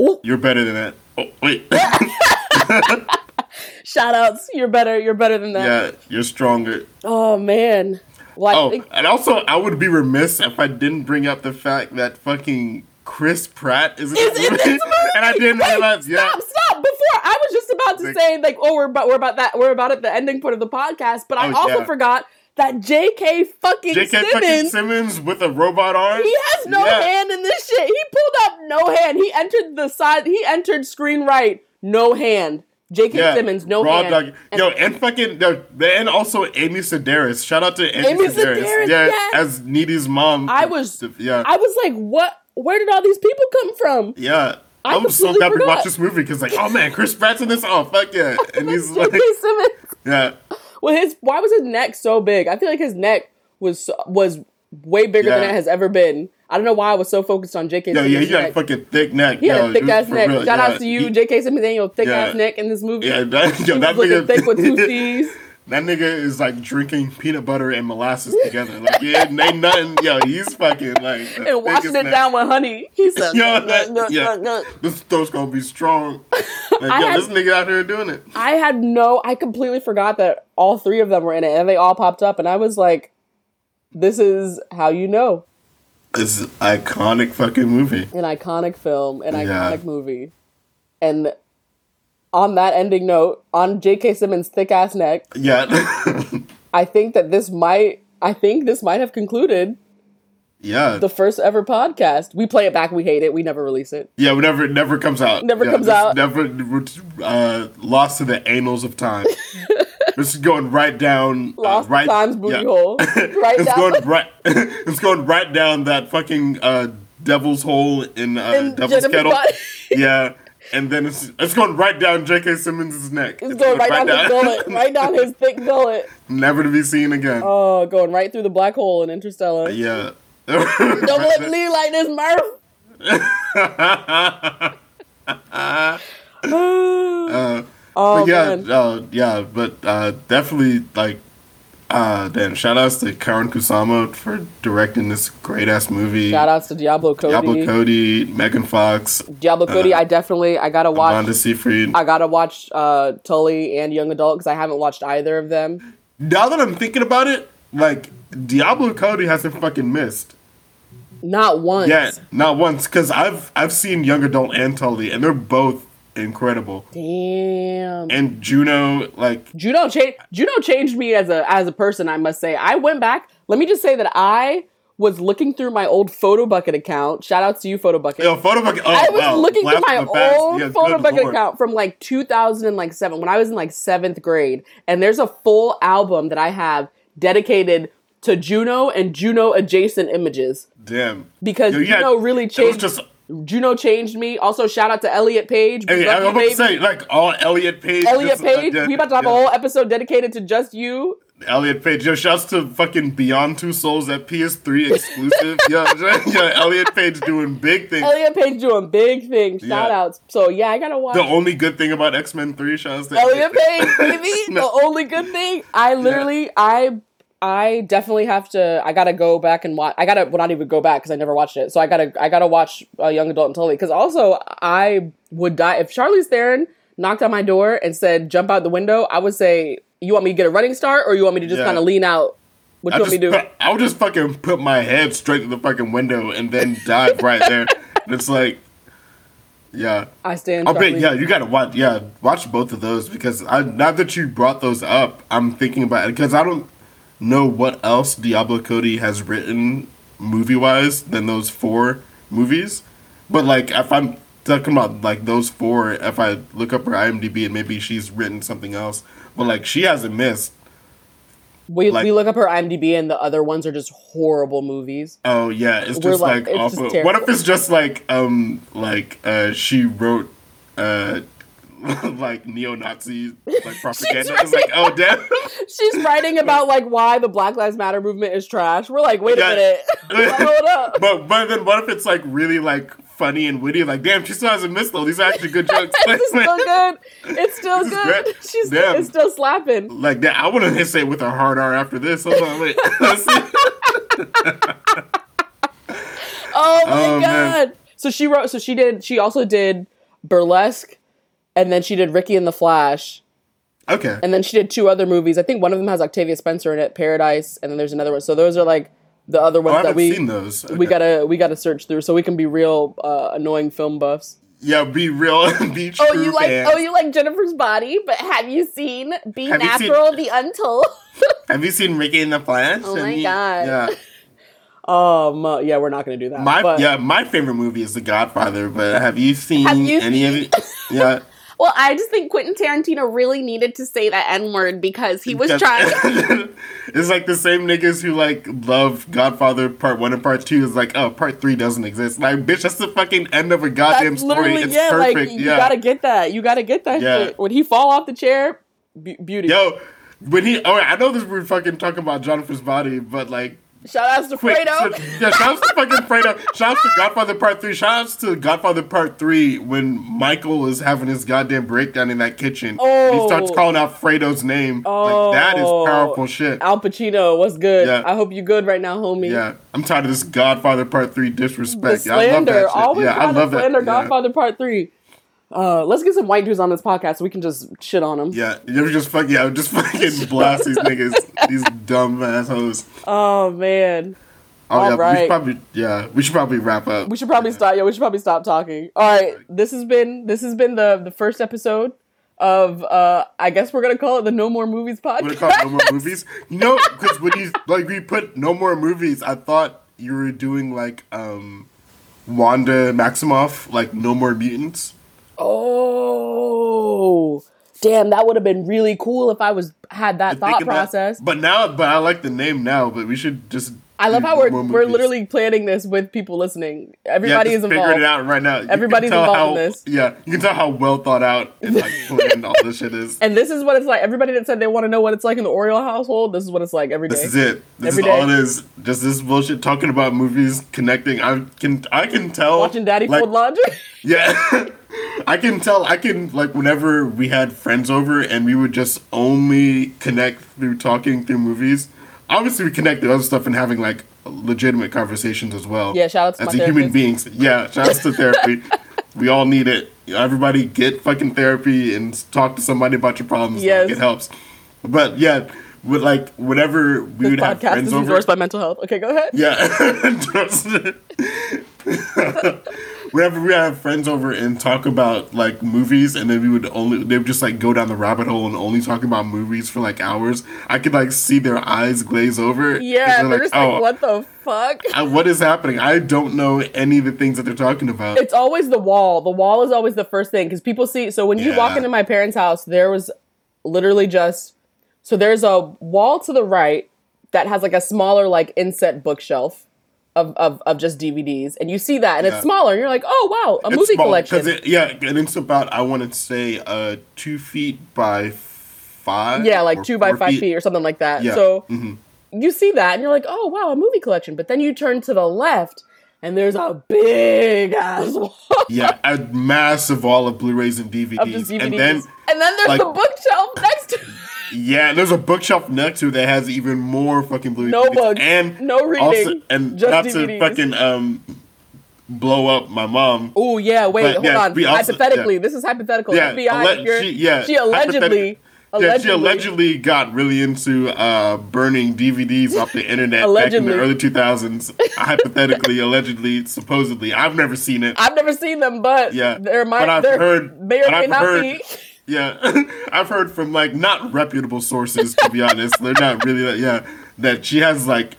[SPEAKER 2] Ooh,
[SPEAKER 1] You're better than that. Oh wait.
[SPEAKER 2] shout outs. You're better. You're better than that.
[SPEAKER 1] yeah, you're stronger.
[SPEAKER 2] Oh man. Well,
[SPEAKER 1] Oh,
[SPEAKER 2] think
[SPEAKER 1] and also, I would be remiss if I didn't bring up the fact that fucking Chris Pratt is in this movie,
[SPEAKER 2] this movie?
[SPEAKER 1] and I didn't
[SPEAKER 2] Wait,
[SPEAKER 1] realize. Yeah,
[SPEAKER 2] Stop, stop! Before I was just about to
[SPEAKER 1] Like-
[SPEAKER 2] say like, oh, we're about we're about that we're about at the ending point of the podcast, but oh, I
[SPEAKER 1] Oh,
[SPEAKER 2] also
[SPEAKER 1] yeah.
[SPEAKER 2] forgot that J.K. fucking
[SPEAKER 1] J.K.
[SPEAKER 2] Simmons.
[SPEAKER 1] fucking Simmons with a robot arm.
[SPEAKER 2] He has no
[SPEAKER 1] Yeah.
[SPEAKER 2] hand in this shit. He pulled up no hand. He entered the side. He entered screen right, no hand. J.K.
[SPEAKER 1] Yeah,
[SPEAKER 2] Simmons, no
[SPEAKER 1] raw
[SPEAKER 2] hand.
[SPEAKER 1] dog.
[SPEAKER 2] And-
[SPEAKER 1] Yo, and fucking and also Amy Sedaris. Shout out to Amy,
[SPEAKER 2] Amy
[SPEAKER 1] Sedaris.
[SPEAKER 2] Sedaris,
[SPEAKER 1] yeah,
[SPEAKER 2] yes.
[SPEAKER 1] as Needy's mom.
[SPEAKER 2] I was-
[SPEAKER 1] yeah,
[SPEAKER 2] I was like, what? Where did all these people come from?
[SPEAKER 1] yeah.
[SPEAKER 2] I
[SPEAKER 1] was so happy to watch this movie because, like, oh man, Chris Pratt's in this. Oh fuck yeah! And he's
[SPEAKER 2] J.K.
[SPEAKER 1] like,
[SPEAKER 2] Simmons.
[SPEAKER 1] yeah,
[SPEAKER 2] Well, his why was his neck so big? I feel like his neck was was way bigger than it has ever been. I don't know why I was so focused on J.K. Simmons.
[SPEAKER 1] yeah, he got a fucking thick neck.
[SPEAKER 2] He had
[SPEAKER 1] yo,
[SPEAKER 2] a thick ass neck.
[SPEAKER 1] real,
[SPEAKER 2] Shout
[SPEAKER 1] yeah.
[SPEAKER 2] out to you, J.K. Simmons, and your thick
[SPEAKER 1] Yeah.
[SPEAKER 2] ass neck in this movie.
[SPEAKER 1] Yeah, that, yo, that
[SPEAKER 2] looking thick with two C's.
[SPEAKER 1] That nigga is like drinking peanut butter and molasses together. Like, yeah, ain't nothing. Yo, he's fucking like.
[SPEAKER 2] and washing it down with honey. He said,
[SPEAKER 1] Yo, that- yeah.
[SPEAKER 2] nut, nut."
[SPEAKER 1] This throat's gonna be strong. Like, yo,
[SPEAKER 2] had-
[SPEAKER 1] this nigga out here doing it.
[SPEAKER 2] I had no, I completely forgot that all three of them were in it and they all popped up. And I was like, this is how you know
[SPEAKER 1] It's an iconic fucking movie.
[SPEAKER 2] an iconic film, an
[SPEAKER 1] Yeah.
[SPEAKER 2] iconic movie. And on that ending note, on J.K. Simmons' thick ass neck,
[SPEAKER 1] Yeah.
[SPEAKER 2] I think that this might, I think this might have concluded
[SPEAKER 1] yeah.
[SPEAKER 2] the first ever podcast. We play it back, we hate it, we never release it.
[SPEAKER 1] yeah, whenever it never comes out.
[SPEAKER 2] Never
[SPEAKER 1] Yeah,
[SPEAKER 2] comes out.
[SPEAKER 1] Never uh, lost to the annals of time. this is going right down. uh,
[SPEAKER 2] Lost
[SPEAKER 1] right,
[SPEAKER 2] times booty
[SPEAKER 1] yeah.
[SPEAKER 2] hole. Right
[SPEAKER 1] it's
[SPEAKER 2] down.
[SPEAKER 1] going right. it's going right down that fucking uh, devil's hole in, uh,
[SPEAKER 2] In
[SPEAKER 1] Devil's
[SPEAKER 2] Jennifer's
[SPEAKER 1] Kettle.
[SPEAKER 2] body.
[SPEAKER 1] yeah, and then it's it's going right down J.K. Simmons' neck.
[SPEAKER 2] It's going right down his gullet, right down his thick gullet.
[SPEAKER 1] Never to be seen again.
[SPEAKER 2] Oh, going right through the black hole in Interstellar.
[SPEAKER 1] yeah.
[SPEAKER 2] Don't let me leave like this, Murph.
[SPEAKER 1] Uh,
[SPEAKER 2] oh
[SPEAKER 1] but yeah,
[SPEAKER 2] man.
[SPEAKER 1] uh, yeah, but uh, definitely like, uh, then shout outs to Karyn Kusama for directing this great ass movie.
[SPEAKER 2] Shout outs to Diablo Cody.
[SPEAKER 1] Diablo Cody, Megan Fox,
[SPEAKER 2] Diablo Cody, I definitely I gotta watch.
[SPEAKER 1] Amanda Seyfried.
[SPEAKER 2] I gotta watch uh, Tully and Young Adult because I haven't watched either of them.
[SPEAKER 1] now that I'm thinking about it, like Diablo Cody hasn't fucking missed.
[SPEAKER 2] Not once.
[SPEAKER 1] Yeah, not once. Because I've I've seen Young Adult and Tully, and they're both incredible.
[SPEAKER 2] Damn.
[SPEAKER 1] And Juno, like,
[SPEAKER 2] Juno changed. Juno changed me as a as a person. I must say. I went back. Let me just say that I was looking through my old Photo Bucket account. Shout out to you, Photo Bucket.
[SPEAKER 1] yo, photo bucket. Oh,
[SPEAKER 2] I was
[SPEAKER 1] wow,
[SPEAKER 2] looking through my
[SPEAKER 1] past.
[SPEAKER 2] old
[SPEAKER 1] Yeah,
[SPEAKER 2] photo bucket
[SPEAKER 1] lord.
[SPEAKER 2] account from like 2007 when I was in like seventh grade, and there's a full album that I have dedicated to Juno and Juno adjacent images
[SPEAKER 1] Damn.
[SPEAKER 2] because
[SPEAKER 1] Yo,
[SPEAKER 2] Juno really
[SPEAKER 1] It was
[SPEAKER 2] changed.
[SPEAKER 1] just.
[SPEAKER 2] Juno changed me. Also, shout out to Elliot Page.
[SPEAKER 1] Hey, I'm
[SPEAKER 2] you,
[SPEAKER 1] about to say, like, all Elliot Page.
[SPEAKER 2] Elliot
[SPEAKER 1] just, uh,
[SPEAKER 2] Page.
[SPEAKER 1] yeah,
[SPEAKER 2] we about to have a whole episode dedicated to just you.
[SPEAKER 1] Elliot Page. Yo, shouts to fucking Beyond Two Souls, that PS3 exclusive. yo, yo, Elliot Page doing big things.
[SPEAKER 2] Elliot Page doing big things. Shout
[SPEAKER 1] Yeah.
[SPEAKER 2] outs. So yeah, I gotta watch.
[SPEAKER 1] The only good thing about X Men Three, shouts to
[SPEAKER 2] Elliot Page, baby.
[SPEAKER 1] No.
[SPEAKER 2] The only good thing. I literally, I, I definitely have to. I gotta go back and watch. I gotta, well, not even go back because I never watched it. So I gotta, I gotta watch uh, Young Adult and Tully because also I would die if Charlize Theron knocked on my door and said, "Jump out the window." I would say, "You want me to get a running start, or you want me to just
[SPEAKER 1] Yeah.
[SPEAKER 2] kind of lean out?" What
[SPEAKER 1] I
[SPEAKER 2] you want me to do?
[SPEAKER 1] put, I would just fucking put my head straight to the fucking window and then dive right there. And it's like, yeah.
[SPEAKER 2] I stand.
[SPEAKER 1] I'll bet, yeah, you gotta watch, yeah, watch both of those because I now that you brought those up, I'm thinking about it because I don't know what else Diablo Cody has written movie wise than those four movies. But like, if I'm talking about like those four, if I look up her IMDb and maybe she's written something else, but like she hasn't missed.
[SPEAKER 2] We,
[SPEAKER 1] like-
[SPEAKER 2] we look up her IMDb and the other ones are just horrible movies.
[SPEAKER 1] Oh yeah, it's
[SPEAKER 2] We're
[SPEAKER 1] just
[SPEAKER 2] like-
[SPEAKER 1] like,
[SPEAKER 2] it's
[SPEAKER 1] awful.
[SPEAKER 2] just
[SPEAKER 1] what if it's just like um like uh she wrote uh like neo-Nazi like propaganda? It's like oh damn.
[SPEAKER 2] She's writing about like why the Black Lives Matter movement is trash. We're like, wait
[SPEAKER 1] Yeah.
[SPEAKER 2] a minute, hold up.
[SPEAKER 1] but but then what if it's like really like funny and witty? Like damn, she still hasn't missed though. These are actually good jokes.
[SPEAKER 2] it's still good. It's still good.
[SPEAKER 1] great.
[SPEAKER 2] She's
[SPEAKER 1] Damn.
[SPEAKER 2] it's still slapping.
[SPEAKER 1] Like that, I want to say with a hard R after this. Hold on, wait. Let's see.
[SPEAKER 2] Oh my
[SPEAKER 1] Oh, man.
[SPEAKER 2] god. So she wrote. So she did. She also did burlesque, and then she did Ricki and the Flash,
[SPEAKER 1] Okay.
[SPEAKER 2] and then she did two other movies. I think one of them has Octavia Spencer in it, Paradise, and then there's another one. So those are like the other
[SPEAKER 1] Oh,
[SPEAKER 2] ones
[SPEAKER 1] I
[SPEAKER 2] that we
[SPEAKER 1] seen those.
[SPEAKER 2] we gotta we gotta search through so we can be real uh, annoying film buffs.
[SPEAKER 1] Yeah, be real. be true.
[SPEAKER 2] Oh, you like
[SPEAKER 1] fans.
[SPEAKER 2] oh you like Jennifer's body, but have you seen Be
[SPEAKER 1] Have you seen-
[SPEAKER 2] Natural, The Untold?
[SPEAKER 1] Have you seen Ricki and the Flash?
[SPEAKER 2] Oh my
[SPEAKER 1] you-
[SPEAKER 2] God.
[SPEAKER 1] Yeah.
[SPEAKER 2] um, uh, yeah, we're not gonna do that.
[SPEAKER 1] My
[SPEAKER 2] but,
[SPEAKER 1] yeah, my favorite movie is The Godfather. But have you seen
[SPEAKER 2] Have you
[SPEAKER 1] any of it? Yeah,
[SPEAKER 2] Well, I just think Quentin Tarantino really needed to say that N word because he was trying.
[SPEAKER 1] To It's like the same niggas who like love Godfather Part One and Part Two is like, oh, Part Three doesn't exist. Like, bitch, that's the fucking end of a goddamn
[SPEAKER 2] That's
[SPEAKER 1] story. It's
[SPEAKER 2] yeah.
[SPEAKER 1] perfect.
[SPEAKER 2] Like you
[SPEAKER 1] yeah,
[SPEAKER 2] gotta get that. You gotta get that
[SPEAKER 1] Yeah.
[SPEAKER 2] shit. When he fall off the chair, be- beauty.
[SPEAKER 1] yo, when he, oh, I know this we're fucking talking about Jonathan's body, but like
[SPEAKER 2] Shout outs to
[SPEAKER 1] Wait,
[SPEAKER 2] Fredo.
[SPEAKER 1] so- yeah, shout outs to fucking Fredo. Shout outs to Godfather Part 3. Shout outs to Godfather Part 3 when Michael is having his goddamn breakdown in that kitchen. And he starts
[SPEAKER 2] Oh.
[SPEAKER 1] calling out Fredo's name.
[SPEAKER 2] Oh.
[SPEAKER 1] Like, that is oh. powerful shit.
[SPEAKER 2] Al Pacino, what's good?
[SPEAKER 1] Yeah.
[SPEAKER 2] I hope you're good right now, homie.
[SPEAKER 1] Yeah, I'm tired of this Godfather Part 3
[SPEAKER 2] The
[SPEAKER 1] disrespect. Yeah, I love
[SPEAKER 2] slander.
[SPEAKER 1] that shit.
[SPEAKER 2] Always
[SPEAKER 1] yeah, I love that.
[SPEAKER 2] slander
[SPEAKER 1] Yeah.
[SPEAKER 2] Godfather Part 3. Uh, let's get some white dudes on this podcast so we can just shit on them.
[SPEAKER 1] Yeah, you ever just fucking, yeah, just fucking blast these niggas, these dumb assholes.
[SPEAKER 2] Oh, man.
[SPEAKER 1] Oh,
[SPEAKER 2] All
[SPEAKER 1] yeah, we should probably, yeah, we should probably wrap up.
[SPEAKER 2] We should probably stop. Yeah, we should probably stop talking. All right, this has been this has been the the first episode of uh I guess we're gonna call it the No More Movies podcast.
[SPEAKER 1] What it called? No more movies. You know, because when you like we put no more movies, I thought you were doing like um Wanda Maximoff, like no more mutants.
[SPEAKER 2] Oh, damn! That would have been really cool if I was had that thought
[SPEAKER 1] that-
[SPEAKER 2] process.
[SPEAKER 1] but now, but I like the name now. But we should just.
[SPEAKER 2] I love how we're we're literally planning this with people listening.
[SPEAKER 1] yeah,
[SPEAKER 2] Everybody
[SPEAKER 1] just
[SPEAKER 2] is
[SPEAKER 1] figuring it out right now. You
[SPEAKER 2] Everybody's involved
[SPEAKER 1] how,
[SPEAKER 2] in this.
[SPEAKER 1] Yeah, you can tell how well thought out and like planned all this shit is.
[SPEAKER 2] And this is what it's like. Everybody that said they want to know what it's like in the Oriole household, this is what it's like every day.
[SPEAKER 1] This is it. This
[SPEAKER 2] Every
[SPEAKER 1] is all
[SPEAKER 2] day.
[SPEAKER 1] it is. Just this bullshit talking about movies, connecting. I can I can tell.
[SPEAKER 2] Watching Daddy
[SPEAKER 1] like,
[SPEAKER 2] fold laundry.
[SPEAKER 1] Yeah. I can tell I can like whenever we had friends over and we would just only connect through talking through movies. Obviously we connect through other stuff and having like legitimate conversations as well.
[SPEAKER 2] Yeah, shout out to
[SPEAKER 1] As a human beings. Yeah, shout out to therapy. we all need it. Everybody get fucking therapy and talk to somebody about your problems.
[SPEAKER 2] Yes.
[SPEAKER 1] Like, it helps. But yeah, with like whenever we
[SPEAKER 2] This
[SPEAKER 1] would have friends
[SPEAKER 2] is
[SPEAKER 1] over.
[SPEAKER 2] by mental health. Okay, go ahead.
[SPEAKER 1] Yeah. Whenever we have friends over and talk about like movies, and then we would only they would just like go down the rabbit hole and only talk about movies for like hours. I could like see their eyes glaze over.
[SPEAKER 2] Yeah, they're, just
[SPEAKER 1] "Oh,
[SPEAKER 2] like, what the fuck?
[SPEAKER 1] I- what is happening? I don't know any of the things that they're talking about.
[SPEAKER 2] It's always the wall. The wall is always the first thing because people see. So when you walk into my parents' house, there was literally just so there's a wall to the right that has like a smaller like inset bookshelf of of, of just DVDs, and you see that, and
[SPEAKER 1] Yeah.
[SPEAKER 2] it's smaller, and you're like, oh wow, a
[SPEAKER 1] It's
[SPEAKER 2] movie
[SPEAKER 1] small,
[SPEAKER 2] collection.
[SPEAKER 1] It, yeah, and it's about I want to say uh two feet by five.
[SPEAKER 2] yeah, like two by five feet. or something like that.
[SPEAKER 1] Yeah.
[SPEAKER 2] So
[SPEAKER 1] mhm.
[SPEAKER 2] you see that, and you're like, oh wow, a movie collection. But then you turn to the left, and there's a big ass wall
[SPEAKER 1] yeah, a massive wall of Blu-rays and DVDs,
[SPEAKER 2] DVDs,
[SPEAKER 1] and then
[SPEAKER 2] and then there's
[SPEAKER 1] like-
[SPEAKER 2] the bookshelf next to.
[SPEAKER 1] Yeah, there's a bookshelf next to it that has even more fucking blue
[SPEAKER 2] No
[SPEAKER 1] DVDs.
[SPEAKER 2] books,
[SPEAKER 1] and
[SPEAKER 2] no reading,
[SPEAKER 1] also, and
[SPEAKER 2] just
[SPEAKER 1] not
[SPEAKER 2] DVDs.
[SPEAKER 1] to fucking um blow up my mom.
[SPEAKER 2] Oh yeah, wait,
[SPEAKER 1] But,
[SPEAKER 2] hold
[SPEAKER 1] yeah,
[SPEAKER 2] on.
[SPEAKER 1] also-
[SPEAKER 2] hypothetically,
[SPEAKER 1] yeah.
[SPEAKER 2] this is hypothetical.
[SPEAKER 1] Yeah,
[SPEAKER 2] FBI,
[SPEAKER 1] alle- she, yeah,
[SPEAKER 2] she allegedly, allegedly,
[SPEAKER 1] Yeah, she allegedly got really into uh, burning DVDs off the internet back in the early 2000s. hypothetically, allegedly, supposedly. I've never seen it.
[SPEAKER 2] I've never seen them, but
[SPEAKER 1] Yeah,
[SPEAKER 2] there might,
[SPEAKER 1] but I've heard-
[SPEAKER 2] may or
[SPEAKER 1] but
[SPEAKER 2] may
[SPEAKER 1] I've
[SPEAKER 2] not
[SPEAKER 1] heard-
[SPEAKER 2] be.
[SPEAKER 1] Yeah, I've heard from like not reputable sources to be honest. They're not really that. Yeah, that she has like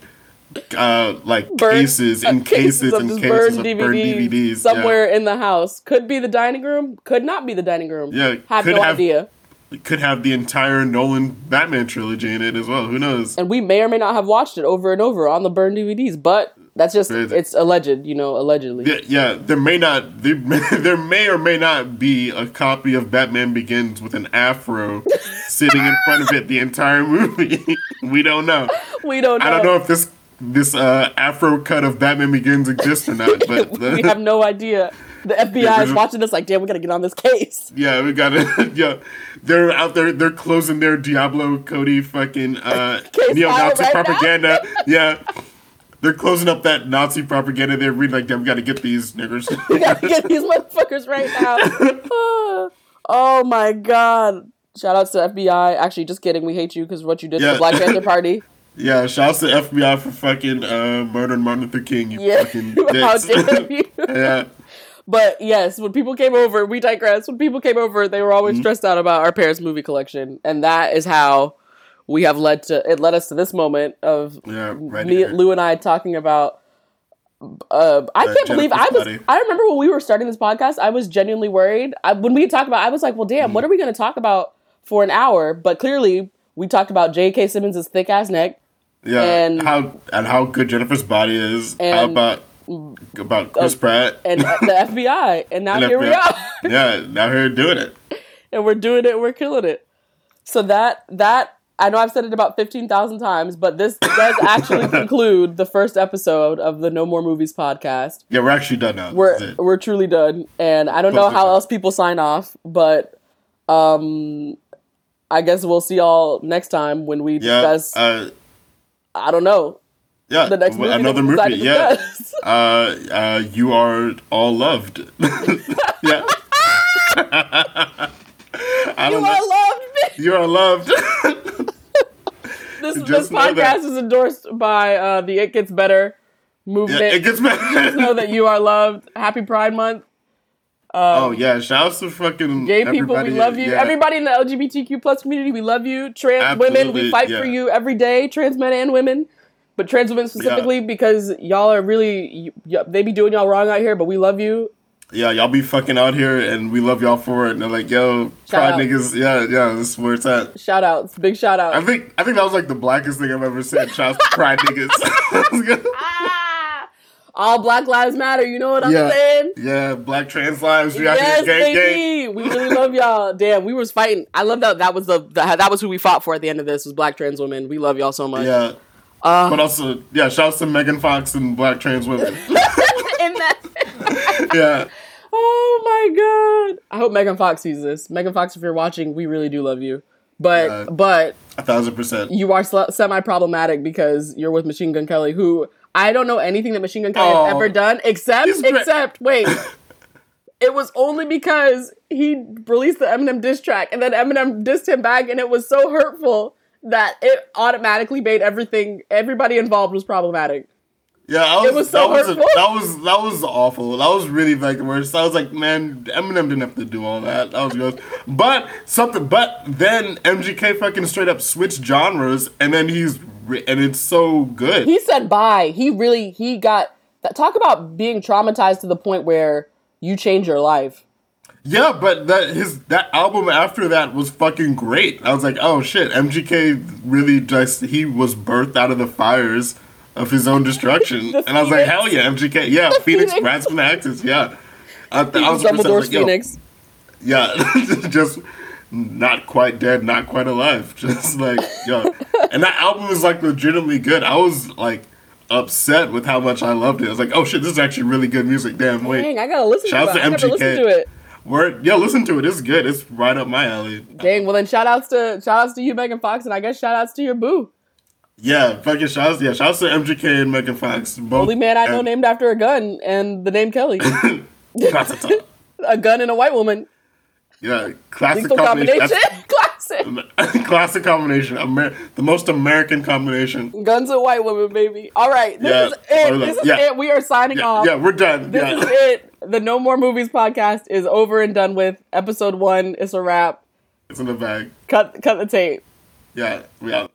[SPEAKER 1] uh like cases and cases and cases of burned DVDs
[SPEAKER 2] somewhere in the house. Could be the dining room. Could not be the dining room.
[SPEAKER 1] Yeah,
[SPEAKER 2] have no
[SPEAKER 1] have-
[SPEAKER 2] idea.
[SPEAKER 1] Could have the entire Nolan Batman trilogy in it as well. Who knows?
[SPEAKER 2] And we may or may not have watched it over and over on the burned DVDs, but that's just
[SPEAKER 1] Crazy.
[SPEAKER 2] it's alleged, you know, allegedly.
[SPEAKER 1] Yeah, yeah, there may not there may, there may or may not be a copy of Batman Begins with an afro sitting in front of it the entire movie. we don't know.
[SPEAKER 2] We don't know.
[SPEAKER 1] I don't know if this this uh, afro cut of Batman Begins exists or not, but
[SPEAKER 2] we have no idea. The FBI is watching this like, damn, we gotta get on this case.
[SPEAKER 1] yeah, we got it. yeah, they're out there. They're closing their Diablo Cody fucking uh, neo-Nazi
[SPEAKER 2] right
[SPEAKER 1] propaganda. yeah. They're closing up that Nazi propaganda. They're reading like, "Damn, we got to get these niggers."
[SPEAKER 2] We gotta get these motherfuckers right now. Oh my god. Shout outs to FBI. Actually, just kidding. We hate you because what you did to the Black Panther Party.
[SPEAKER 1] Yeah, shout shouts to FBI for fucking uh, murdering Martin Luther King. You
[SPEAKER 2] Yeah.
[SPEAKER 1] fucking
[SPEAKER 2] How
[SPEAKER 1] dicks.
[SPEAKER 2] dare you?
[SPEAKER 1] yeah,
[SPEAKER 2] But yes, when people came over, we digress. When people came over, they were always stressed out about our parents' movie collection, and that is how we have led to it. Led us to this moment of
[SPEAKER 1] yeah, right
[SPEAKER 2] me,
[SPEAKER 1] here.
[SPEAKER 2] Lou, and I talking about. Uh, I
[SPEAKER 1] Uh,
[SPEAKER 2] can't believe I was.
[SPEAKER 1] body.
[SPEAKER 2] I remember when we were starting this podcast, I was genuinely worried. I, when we talked about, I was like, "Well, damn,
[SPEAKER 1] Mm.
[SPEAKER 2] what are we going to talk about for an hour?" But clearly, we talked about J.K. Simmons' thick ass neck.
[SPEAKER 1] yeah,
[SPEAKER 2] and-
[SPEAKER 1] how and how good Jennifer's body is. how
[SPEAKER 2] And-
[SPEAKER 1] about about Chris Pratt?
[SPEAKER 2] and the FBI, and now
[SPEAKER 1] And
[SPEAKER 2] here we
[SPEAKER 1] FBI.
[SPEAKER 2] are.
[SPEAKER 1] yeah, now here doing it.
[SPEAKER 2] and we're doing it. We're killing it. So that that I know I've said it about 15,000 times, but this does actually conclude the first episode of the No More Movies podcast.
[SPEAKER 1] Yeah, we're actually done now.
[SPEAKER 2] We're
[SPEAKER 1] This is it.
[SPEAKER 2] we're truly done, and I don't know
[SPEAKER 1] Close
[SPEAKER 2] how else people sign off, but um, I guess we'll see y'all next time when we
[SPEAKER 1] yeah,
[SPEAKER 2] discuss.
[SPEAKER 1] uh,
[SPEAKER 2] I don't know
[SPEAKER 1] yeah,
[SPEAKER 2] the next movie.
[SPEAKER 1] another
[SPEAKER 2] that we decide
[SPEAKER 1] movie. Yeah, uh, uh, you are all loved. yeah.
[SPEAKER 2] You
[SPEAKER 1] don't know.
[SPEAKER 2] are loved.
[SPEAKER 1] You are loved.
[SPEAKER 2] This, this
[SPEAKER 1] Just
[SPEAKER 2] podcast is endorsed by uh, the It Gets Better
[SPEAKER 1] yeah,
[SPEAKER 2] movement.
[SPEAKER 1] it gets better.
[SPEAKER 2] know that you are loved. Happy Pride Month.
[SPEAKER 1] oh yeah, shouts to fucking
[SPEAKER 2] Gay people, we love you.
[SPEAKER 1] Yeah.
[SPEAKER 2] Everybody in the LGBTQ plus community, we love you. Trans women, we fight
[SPEAKER 1] yeah.
[SPEAKER 2] for you every day. Trans men and women, but trans women specifically because y'all are really y- they be doing y'all wrong out here. But we love you.
[SPEAKER 1] Yeah, y'all be fucking out here, and we love y'all for it. And they're like, yo, pride
[SPEAKER 2] out.
[SPEAKER 1] niggas. Yeah, yeah, this is where it's at.
[SPEAKER 2] Shout outs, big shout out.
[SPEAKER 1] I think I think that was like the blackest thing I've ever said. Shouts to pride niggas.
[SPEAKER 2] Ah! All Black Lives Matter. You know what I'm
[SPEAKER 1] yeah,
[SPEAKER 2] saying?
[SPEAKER 1] yeah, black trans lives. We out
[SPEAKER 2] Yes,
[SPEAKER 1] gang, gang.
[SPEAKER 2] We really love y'all. Damn, we was fighting. I love that. That was the, the that was who we fought for at the end of this was black trans women. We love y'all so much.
[SPEAKER 1] Yeah.
[SPEAKER 2] Uh,
[SPEAKER 1] but also, yeah, shout shouts to Megan Fox and black trans women.
[SPEAKER 2] in that.
[SPEAKER 1] yeah.
[SPEAKER 2] Oh my god! I hope Megan Fox sees this. Megan Fox, if you're watching, we really do love you. But
[SPEAKER 1] Yeah.
[SPEAKER 2] but
[SPEAKER 1] A thousand percent.
[SPEAKER 2] you are semi problematic because you're with Machine Gun Kelly, who I don't know anything that Machine Gun Kelly
[SPEAKER 1] Oh.
[SPEAKER 2] has ever done except except wait. It was only because he released the Eminem diss track, and then Eminem dissed him back, and it was so hurtful that it automatically made everything, everybody involved was problematic.
[SPEAKER 1] Yeah, I was,
[SPEAKER 2] It was so
[SPEAKER 1] that, was a- that was that was awful. That was really like the worst. I was like, man, Eminem didn't have to do all that. That was gross. But something. But then MGK fucking straight up switched genres, and then he's and it's so good.
[SPEAKER 2] He said bye. He really he got that. Talk about being traumatized to the point where you change your life.
[SPEAKER 1] yeah, but that his that album after that was fucking great. I was like, oh shit, MGK really just he was birthed out of the fires of his own destruction, and I was like, hell yeah, MGK, yeah, Phoenix,
[SPEAKER 2] Phoenix.
[SPEAKER 1] From Axis, yeah. I, th- I was,
[SPEAKER 2] Dumbledore's
[SPEAKER 1] like,
[SPEAKER 2] Phoenix.
[SPEAKER 1] Yeah, just not quite dead, not quite alive. Just like yo, and that album is like legitimately good. I was like upset with how much I loved it. I was like, oh shit, this is actually really good music. Damn, wait,
[SPEAKER 2] Dang, I gotta listen
[SPEAKER 1] Shout out
[SPEAKER 2] to that.
[SPEAKER 1] to
[SPEAKER 2] I never
[SPEAKER 1] MGK.
[SPEAKER 2] listened to it.
[SPEAKER 1] word, yeah, listen to it. It's good. It's right up my alley.
[SPEAKER 2] Dang, well then shout outs to shout outs to you, Megan Fox, and I guess shout outs to your boo.
[SPEAKER 1] Yeah, fucking shouts. Yeah, shouts to MGK and Megan Fox. Both.
[SPEAKER 2] Only man I know
[SPEAKER 1] and-
[SPEAKER 2] named after a gun and the name Kelly.
[SPEAKER 1] Classic.
[SPEAKER 2] a gun and a white woman.
[SPEAKER 1] Yeah, classic
[SPEAKER 2] Lethal
[SPEAKER 1] combination.
[SPEAKER 2] combination. Classic.
[SPEAKER 1] Classic combination. Amer- the most American combination.
[SPEAKER 2] Guns and white woman, baby. All right, this
[SPEAKER 1] Yeah,
[SPEAKER 2] is it. This is
[SPEAKER 1] Yeah.
[SPEAKER 2] it. We are signing
[SPEAKER 1] Yeah,
[SPEAKER 2] off.
[SPEAKER 1] yeah, we're done.
[SPEAKER 2] This
[SPEAKER 1] yeah.
[SPEAKER 2] is it. The No More Movies podcast is over and done with. Episode one. is a wrap.
[SPEAKER 1] It's in the bag.
[SPEAKER 2] Cut cut the tape.
[SPEAKER 1] Yeah, we out.